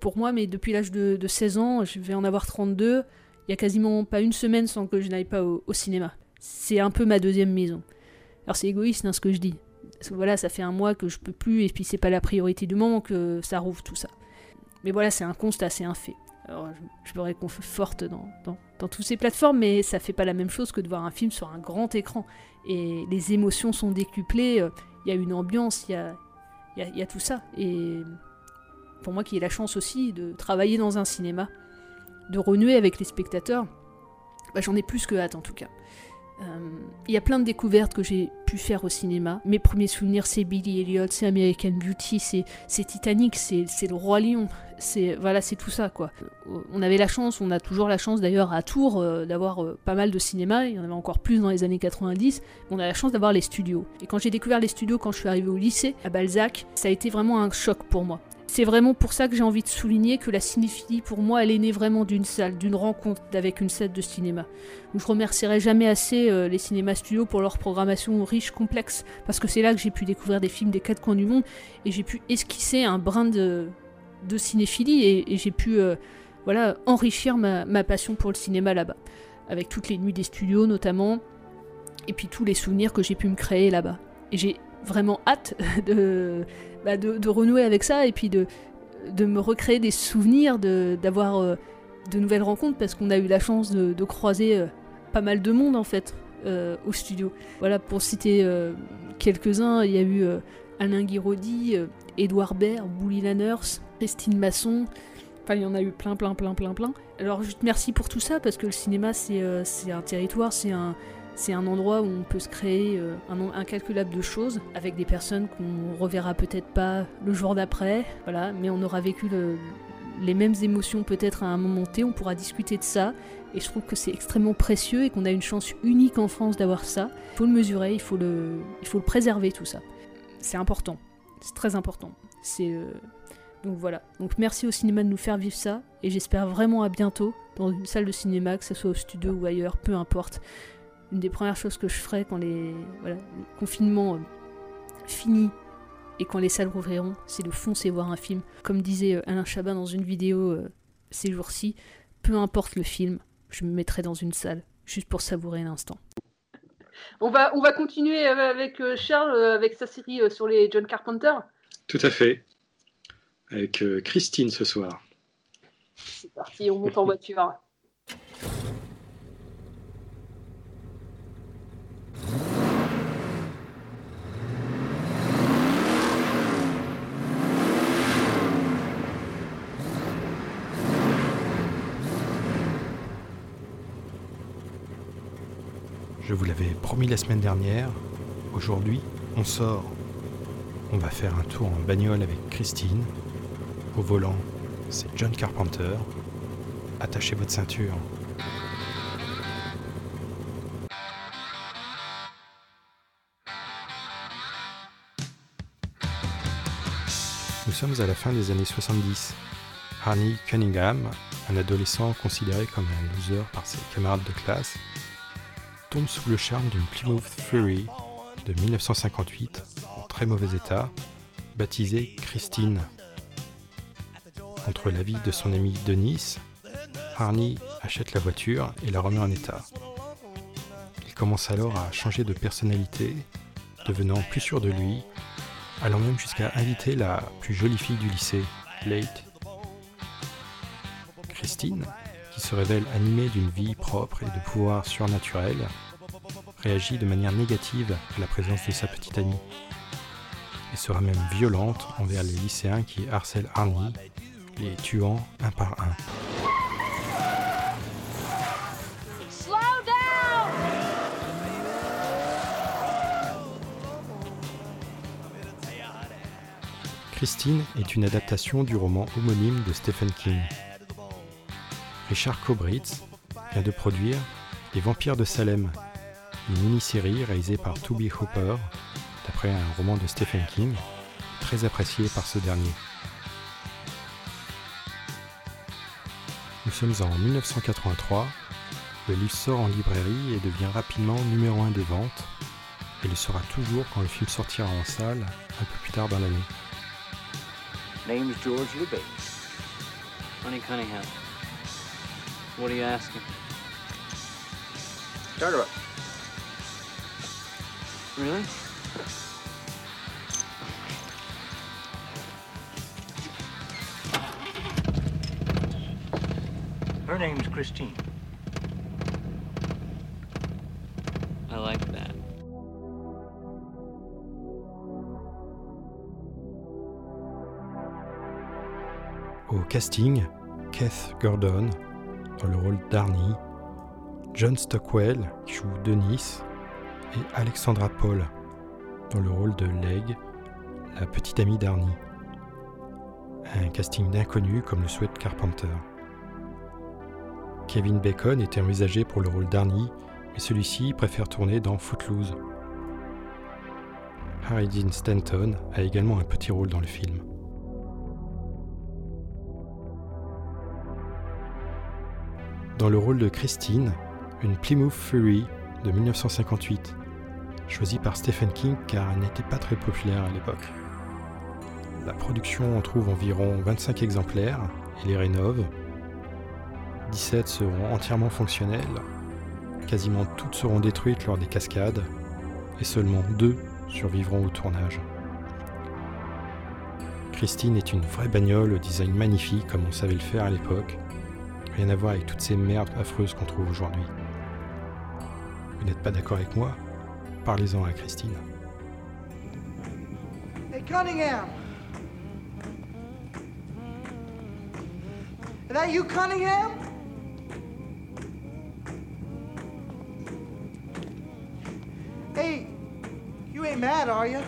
pour moi, mais depuis l'âge de, de 16 ans, je vais en avoir 32. Il y a quasiment pas une semaine sans que je n'aille pas au cinéma. C'est un peu ma deuxième maison. Alors c'est égoïste hein, ce que je dis. Parce que voilà, ça fait un mois que je peux plus et puis c'est pas la priorité du moment que ça rouvre tout ça. Mais voilà, c'est un constat, c'est un fait. Alors je, je me réconforte dans, dans, toutes ces plateformes, mais ça fait pas la même chose que de voir un film sur un grand écran. Et les émotions sont décuplées, euh, il y a une ambiance, il y a tout ça. Et pour moi qui ai la chance aussi de travailler dans un cinéma, de renouer avec les spectateurs, bah, j'en ai plus que hâte en tout cas. Euh, Il y a plein de découvertes que j'ai pu faire au cinéma. Mes premiers souvenirs, c'est Billy Elliot, c'est American Beauty, c'est Titanic, c'est le Roi Lion, voilà, c'est tout ça quoi. Euh, On avait la chance, on a toujours la chance d'ailleurs à Tours euh, d'avoir pas mal de cinéma. Il y en avait encore plus dans les années 90. Mais on a la chance d'avoir les studios. Et quand j'ai découvert les studios quand je suis arrivée au lycée à Balzac, ça a été vraiment un choc pour moi. C'est vraiment pour ça que j'ai envie de souligner que la cinéphilie, pour moi, elle est née vraiment d'une salle, d'une rencontre avec une salle de cinéma. Où je remercierai jamais assez euh, les cinémas studios pour leur programmation riche, complexe, parce que c'est là que j'ai pu découvrir des films des quatre coins du monde et j'ai pu esquisser un brin de, cinéphilie et, et j'ai pu euh, voilà, enrichir ma, ma passion pour le cinéma là-bas. Avec toutes les nuits des studios notamment, et puis tous les souvenirs que j'ai pu me créer là-bas. Et j'ai vraiment hâte de, bah, de, de renouer avec ça et puis de, de me recréer des souvenirs, d'avoir euh, de nouvelles rencontres parce qu'on a eu la chance de, croiser euh, pas mal de monde en fait euh, au studio. Voilà, pour citer quelques-uns, il y a eu Alain Guiraudy, Édouard Baird, Bouli Lanners, Christine Masson. Enfin, il y en a eu plein, plein, plein, plein, plein. Alors, juste merci pour tout ça parce que le cinéma, c'est un territoire, c'est un, c'est un endroit où on peut se créer euh, un nombre incalculable de choses avec des personnes qu'on reverra peut-être pas le jour d'après, voilà, mais on aura vécu le- les mêmes émotions peut-être à un moment T, on pourra discuter de ça, et je trouve que c'est extrêmement précieux et qu'on a une chance unique en France d'avoir ça. Il faut le mesurer, il faut le, il faut le préserver tout ça. C'est important, c'est très important. C'est euh, donc voilà. Donc merci au cinéma de nous faire vivre ça, et j'espère vraiment à bientôt dans une salle de cinéma, que ce soit au studio ou ailleurs, peu importe une des premières choses que je ferai quand les voilà, le confinement euh, finit et quand les salles rouvriront, c'est de foncer voir un film. Comme disait euh, Alain Chabat dans une vidéo euh, ces jours-ci, peu importe le film, je me mettrai dans une salle juste pour savourer l'instant. On va, on va continuer avec euh, Charles, avec sa série euh, sur les John Carpenter. Tout à fait. Avec euh, Christine ce soir. C'est parti, on monte en voiture. Promis la semaine dernière. Aujourd'hui, on sort. On va faire un tour en bagnole avec Christine. Au volant, c'est John Carpenter. Attachez votre ceinture. Nous sommes à la fin des années 70. Harney Cunningham, un adolescent considéré comme un loser par ses camarades de classe, tombe sous le charme d'une Plymouth Fury de 1958 en très mauvais état, baptisée Christine. Contre l'avis de son ami Denis, Harney achète la voiture et la remet en état. Il commence alors à changer de personnalité, devenant plus sûr de lui, allant même jusqu'à inviter la plus jolie fille du lycée, Late. Christine, qui se révèle animée d'une vie propre et de pouvoirs surnaturels, réagit de manière négative à la présence de sa petite amie et sera même violente envers les lycéens qui harcèlent Harney, les tuant un par un. Slow down! Christine est une adaptation du roman homonyme de Stephen King. Richard Kobritz vient de produire Les Vampires de Salem, une mini-série réalisée par Toby Hooper, d'après un roman de Stephen King, très apprécié par ce dernier. Nous sommes en 1983, le livre sort en librairie et devient rapidement numéro 1 des ventes, et le sera toujours quand le film sortira en salle un peu plus tard dans l'année. What are you asking? Start her up. Really? Her name's Christine. I like that. Au casting, Keith Gordon dans le rôle d'Arnie, John Stockwell qui joue Denis et Alexandra Paul dans le rôle de Leg, la petite amie d'Arnie. Un casting d'inconnus comme le souhaite Carpenter. Kevin Bacon était envisagé pour le rôle d'Arnie, mais celui-ci préfère tourner dans Footloose. Harry Dean Stanton a également un petit rôle dans le film. Dans le rôle de Christine, une Plymouth Fury de 1958, choisie par Stephen King car elle n'était pas très populaire à l'époque. La production en trouve environ 25 exemplaires et les rénove. 17 seront entièrement fonctionnelles, quasiment toutes seront détruites lors des cascades et seulement deux survivront au tournage. Christine est une vraie bagnole au design magnifique comme on savait le faire à l'époque, rien à voir avec toutes ces merdes affreuses qu'on trouve aujourd'hui. Vous n'êtes pas d'accord avec moi? Parlez-en à Christine. Hey, Cunningham! Is that you, Cunningham? Hey, you ain't mad, are you?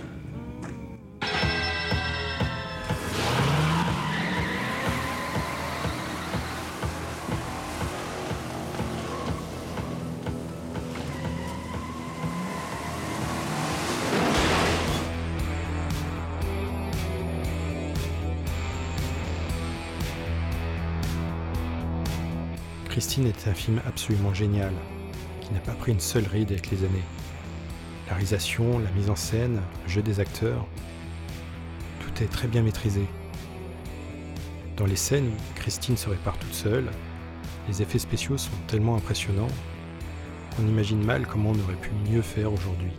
Est un film absolument génial, qui n'a pas pris une seule ride avec les années. La réalisation, la mise en scène, le jeu des acteurs, tout est très bien maîtrisé. Dans les scènes où Christine se répare toute seule, les effets spéciaux sont tellement impressionnants on imagine mal comment on aurait pu mieux faire aujourd'hui.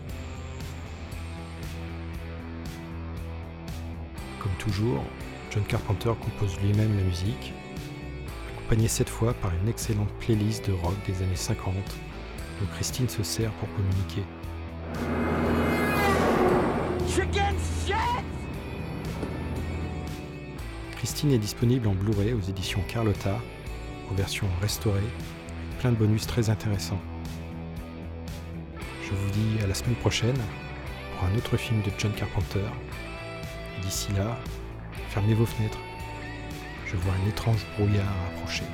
Comme toujours, John Carpenter compose lui-même la musique, accompagné cette fois par une excellente playlist de rock des années 50 dont Christine se sert pour communiquer. Christine est disponible en Blu-ray aux éditions Carlotta, en version restaurée, avec plein de bonus très intéressants. Je vous dis à la semaine prochaine pour un autre film de John Carpenter. Et d'ici là, fermez vos fenêtres. Je vois un étrange brouillard approcher.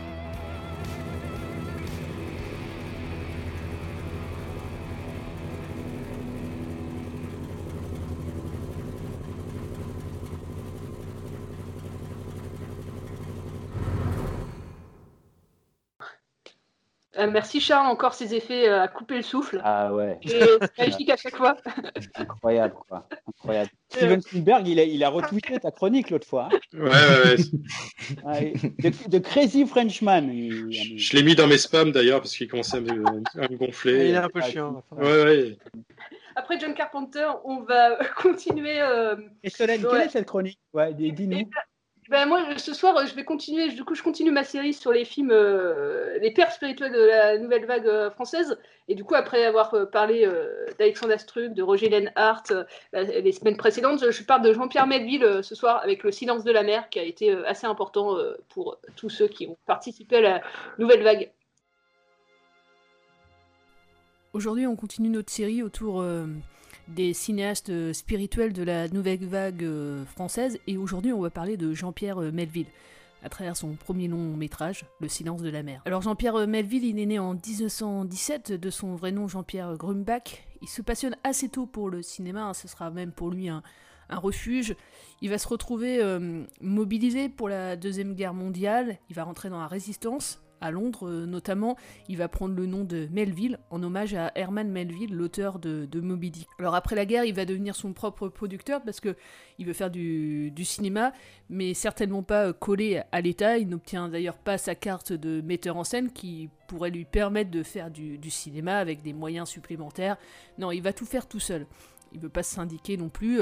Merci Charles, encore ces effets euh, à couper le souffle. Ah ouais. C'est <laughs> magique à chaque fois. Incroyable, quoi. Incroyable. Steven Spielberg, il a, il a retweeté <laughs> ta chronique l'autre fois. hein. Ouais, ouais, ouais. <laughs> Ah, de, de Crazy Frenchman. il- Je l'ai mis dans mes spams d'ailleurs parce qu'il commençait à me, à me gonfler. Il est un peu chiant. Ouais, ouais. Après John Carpenter, on va continuer. euh, Et Solène, Ouais. quelle est cette chronique? Ouais, dis- Dis-nous. Ben moi, ce soir, je vais continuer. Du coup, je continue ma série sur les films, euh, les pères spirituels de la nouvelle vague euh, française. Et du coup, après avoir euh, parlé d'Alexandre Astruc, de Roger Lenhart euh, les semaines précédentes, je parle de Jean-Pierre Melville ce soir avec Le Silence de la mer, qui a été assez important pour tous ceux qui ont participé à la nouvelle vague. Aujourd'hui, on continue notre série autour des cinéastes euh, spirituels de la nouvelle vague euh, française. Et aujourd'hui, on va parler de Jean-Pierre euh, Melville, à travers son premier long métrage, Le silence de la mer. Alors, Jean-Pierre Melville, il est né en 1917, de son vrai nom Jean-Pierre Grumbach. Il se passionne assez tôt pour le cinéma, hein, ce sera même pour lui un, refuge. Il va se retrouver mobilisé pour la Deuxième Guerre mondiale, il va rentrer dans la résistance, à Londres euh, notamment, il va prendre le nom de Melville en hommage à Herman Melville, l'auteur de, Moby Dick. Alors après la guerre, il va devenir son propre producteur parce que il veut faire du, cinéma, mais certainement pas euh, collé à l'État. Il n'obtient d'ailleurs pas sa carte de metteur en scène qui pourrait lui permettre de faire du, du cinéma avec des moyens supplémentaires. Non, il va tout faire tout seul. Il veut pas se syndiquer non plus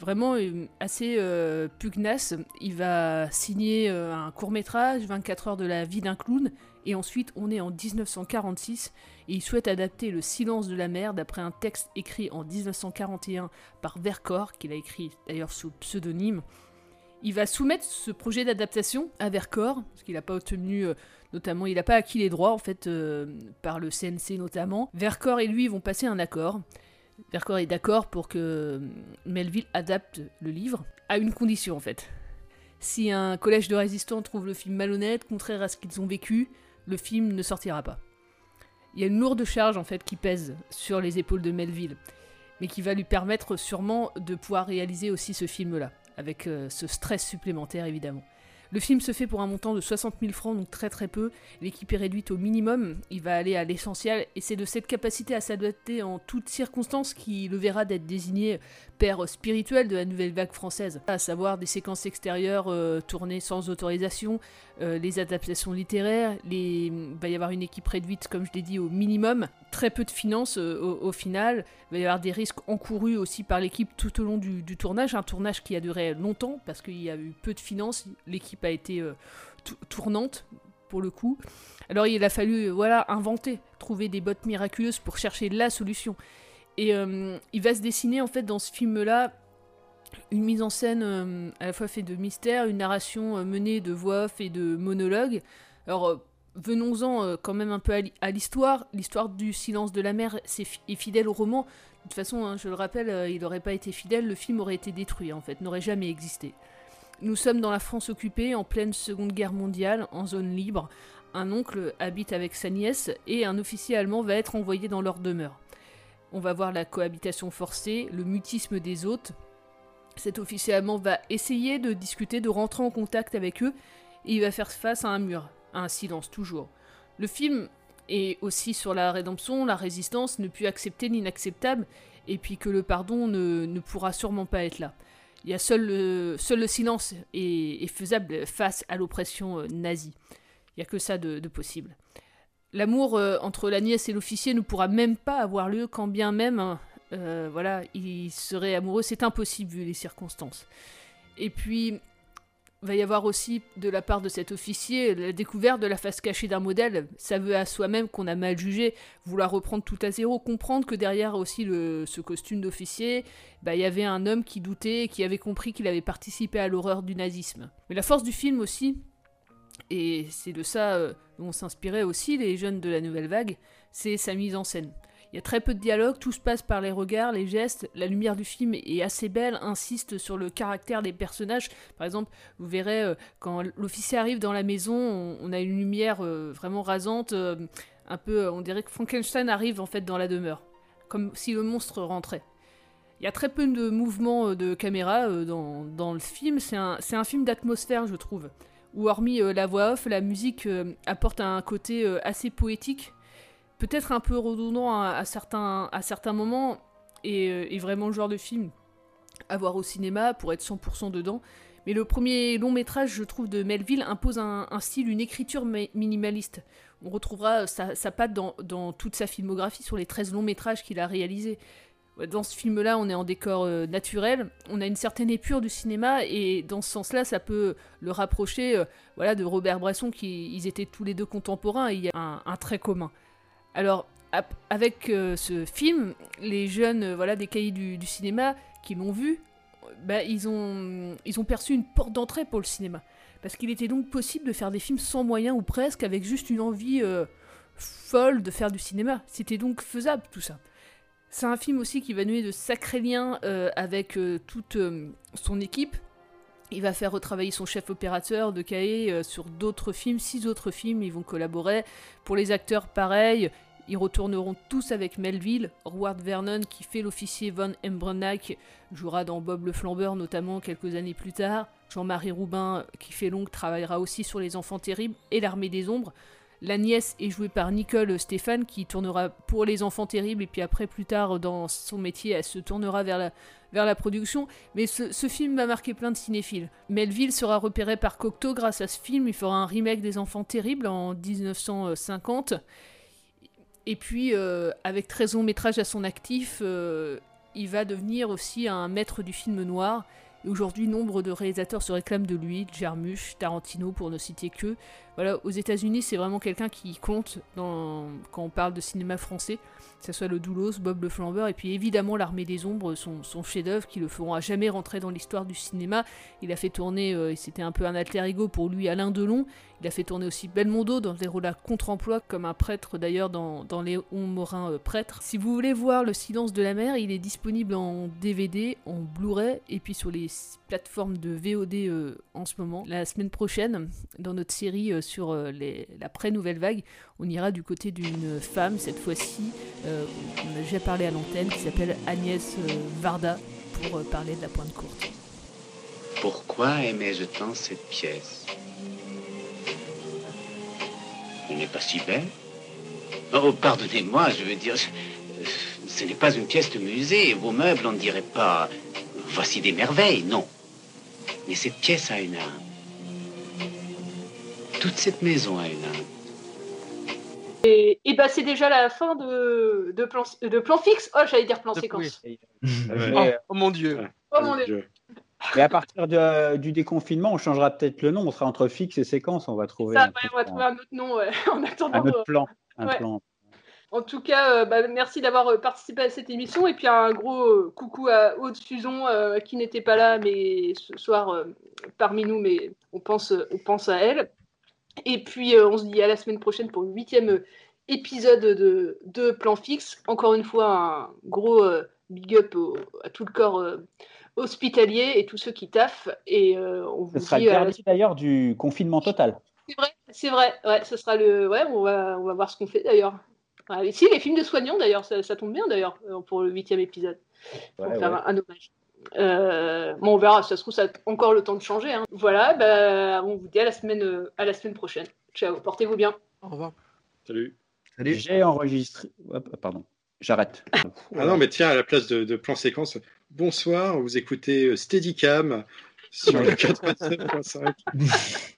vraiment euh, assez euh, pugnace. Il va signer euh, un court métrage, 24 heures de la vie d'un clown, et ensuite on est en 1946 et il souhaite adapter Le silence de la mer d'après un texte écrit en 1941 par Vercors, qu'il a écrit d'ailleurs sous pseudonyme. Il va soumettre ce projet d'adaptation à Vercors, parce qu'il n'a pas obtenu, notamment, il n'a pas acquis les droits en fait par le CNC notamment. Vercors et lui vont passer un accord. Vercors est d'accord pour que Melville adapte le livre, à une condition en fait. Si un collège de résistants trouve le film malhonnête, contraire à ce qu'ils ont vécu, le film ne sortira pas. Il y a une lourde charge en fait qui pèse sur les épaules de Melville, mais qui va lui permettre sûrement de pouvoir réaliser aussi ce film-là, avec euh, ce stress supplémentaire évidemment. Le film se fait pour un montant de 60 000 francs, donc très très peu. L'équipe est réduite au minimum, il va aller à l'essentiel, et c'est de cette capacité à s'adapter en toutes circonstances qui le verra d'être désigné père spirituel de la nouvelle vague française, à savoir des séquences extérieures euh, tournées sans autorisation, euh, les adaptations littéraires, il va y avoir une équipe réduite, comme je l'ai dit, au minimum, très peu de finances euh, au, au final, il va y avoir des risques encourus aussi par l'équipe tout au long du, du tournage, un tournage qui a duré longtemps parce qu'il y a eu peu de finances, l'équipe a été euh, tou- tournante pour le coup. Alors il a fallu euh, voilà inventer, trouver des bottes miraculeuses pour chercher la solution. Et euh, il va se dessiner en fait dans ce film-là une mise en scène à la fois faite de mystère, une narration menée de voix off et de monologues. Alors venons-en quand même un peu à l'hi- à l'histoire. L'histoire du silence de la mer est fidèle au roman. De toute façon, hein, je le rappelle, il n'aurait pas été fidèle, le film aurait été détruit en fait, n'aurait jamais existé. Nous sommes dans la France occupée, en pleine Seconde Guerre mondiale, en zone libre. Un oncle habite avec sa nièce et un officier allemand va être envoyé dans leur demeure. On va voir la cohabitation forcée, le mutisme des hôtes. Cet officier allemand va essayer de discuter, de rentrer en contact avec eux, et il va faire face à un mur, à un silence toujours. Le film est aussi sur la rédemption, la résistance, ne plus accepter l'inacceptable, et puis que le pardon ne, ne pourra sûrement pas être là. Il y a seul le, seul le silence est, faisable face à l'oppression euh, nazie. Il n'y a que ça de, possible. l'amour euh, entre la nièce et l'officier ne pourra même pas avoir lieu quand bien même, euh, voilà, il serait amoureux. C'est impossible vu les circonstances. Et puis, va y avoir aussi de la part de cet officier la découverte de la face cachée d'un modèle. Ça veut à soi-même qu'on a mal jugé, vouloir reprendre tout à zéro, comprendre que derrière aussi ce costume d'officier, bah, il y avait un homme qui doutait et qui avait compris qu'il avait participé à l'horreur du nazisme. Mais la force du film aussi, et c'est de ça euh, dont on s'inspirait aussi les jeunes de la nouvelle vague, c'est sa mise en scène. Il y a très peu de dialogue, tout se passe par les regards, les gestes, la lumière du film est assez belle, insiste sur le caractère des personnages. Par exemple, vous verrez euh, quand l'officier arrive dans la maison, on, a une lumière euh, vraiment rasante, euh, un peu, on dirait que Frankenstein arrive en fait dans la demeure, comme si le monstre rentrait. Il y a très peu de mouvements de caméra dans, dans le film, c'est un, un film d'atmosphère je trouve, où hormis la voix off, la musique apporte un côté assez poétique peut-être un peu redondant à, certains, à certains moments, et, euh, et vraiment le genre de film à voir au cinéma pour être 100% dedans. Mais le premier long métrage, je trouve, de Melville impose un, style, une écriture mi- minimaliste. On retrouvera sa, sa patte dans, dans toute sa filmographie sur les 13 longs métrages qu'il a réalisés. Dans ce film-là, on est en décor euh, naturel, on a une certaine épure du cinéma, et dans ce sens-là, ça peut le rapprocher euh, voilà, de Robert Bresson, qui ils étaient tous les deux contemporains, et il y a un, un trait commun. Alors, avec euh, ce film, les jeunes euh, voilà, des cahiers du, cinéma qui l'ont vu, bah, ils, ont, ils ont perçu une porte d'entrée pour le cinéma. Parce qu'il était donc possible de faire des films sans moyens ou presque, avec juste une envie euh, folle de faire du cinéma. C'était donc faisable tout ça. C'est un film aussi qui va nouer de sacrés liens avec toute son équipe. Il va faire retravailler son chef opérateur de Cahiers euh, sur d'autres films, six autres films, ils vont collaborer. Pour les acteurs, pareil, ils retourneront tous avec Melville. Howard Vernon, qui fait l'officier Von Embrenach, jouera dans Bob le Flambeur, notamment quelques années plus tard. Jean-Marie Roubin, qui fait Long, travaillera aussi sur Les Enfants Terribles et L'Armée des Ombres. La nièce est jouée par Nicole Stéphane, qui tournera pour Les Enfants Terribles, et puis après, plus tard, dans son métier, elle se tournera vers la, vers la production. Mais ce, film va marquer plein de cinéphiles. Melville sera repéré par Cocteau grâce à ce film. Il fera un remake des Enfants Terribles en 1950. Et puis, euh, avec 13 longs métrages à son actif, euh, il va devenir aussi un maître du film noir. Et aujourd'hui, nombre de réalisateurs se réclament de lui, Jarmusch, Tarantino, pour ne citer que. Voilà, aux États-Unis, c'est vraiment quelqu'un qui compte quand on parle de cinéma français, que ce soit le Doulos, Bob le Flambeur, et puis évidemment L'Armée des Ombres, son, chef-d'œuvre, qui le feront à jamais rentrer dans l'histoire du cinéma. Il a fait tourner, euh, c'était un peu un alter ego pour lui, Alain Delon. Il a fait tourner aussi Belmondo dans des rôles à contre-emploi, comme un prêtre d'ailleurs dans, dans Léon Morin euh, Prêtre. Si vous voulez voir Le Silence de la mer, il est disponible en DVD, en Blu-ray, et puis sur les plateformes de VOD euh, en ce moment. La semaine prochaine, dans notre série euh, sur euh, les- l'après-nouvelle vague, on ira du côté d'une femme, cette fois-ci, euh, on a déjà parlé à l'antenne, qui s'appelle Agnès euh, Varda, pour euh, parler de la pointe courte. Pourquoi aimais-je tant cette pièce? Elle n'est pas si belle. Oh, pardonnez-moi, je veux dire, ce n'est pas une pièce de musée. Vos meubles, on ne dirait pas. Voici des merveilles, non. Mais cette pièce a une âme. Toute cette maison a une âme. Et, et bah, c'est déjà la fin de, de, plan, de plan fixe. Oh, j'allais dire plan séquence. Oh, oh mon dieu. Oh mon dieu. Mais à partir de- du déconfinement, on changera peut-être le nom. On sera entre fixe et séquence. On va trouver Ça, un, ouais, on va trouver un autre nom ouais, <laughs> en attendant. un autre euh, plan. Un ouais. plan. En tout cas, euh, bah, merci d'avoir euh, participé à cette émission et puis un gros coucou à Aude Suzon euh, qui n'était pas là mais ce soir euh, parmi nous, mais on pense, on pense à elle. Et puis euh, on se dit à la semaine prochaine pour le huitième euh, épisode de, de Plan Fixe. Encore une fois, un gros euh, big up au- à tout le corps hospitalier et tous ceux qui taffent. Et on vous Ce sera dit le dernier d'ailleurs du confinement total. c'est vrai, c'est vrai. Ouais, ce sera le. Ouais, on va, on va voir ce qu'on fait d'ailleurs. Ouais, si les films de soignants d'ailleurs, ça, ça tombe bien d'ailleurs pour le huitième épisode. Pour Ouais, faire ouais. un hommage. Euh, bon, on verra. Ça se trouve, ça a encore le temps de changer. hein. Voilà. Bah, on vous dit à la semaine, euh, à la semaine prochaine. Ciao. Portez-vous bien. Au revoir. Salut. J'ai enregistré. Pardon. J'arrête. <laughs> Ah non, mais tiens, à la place de, de plan séquence, bonsoir, vous écoutez euh, Steadicam sur le <laughs> 89.5. <laughs>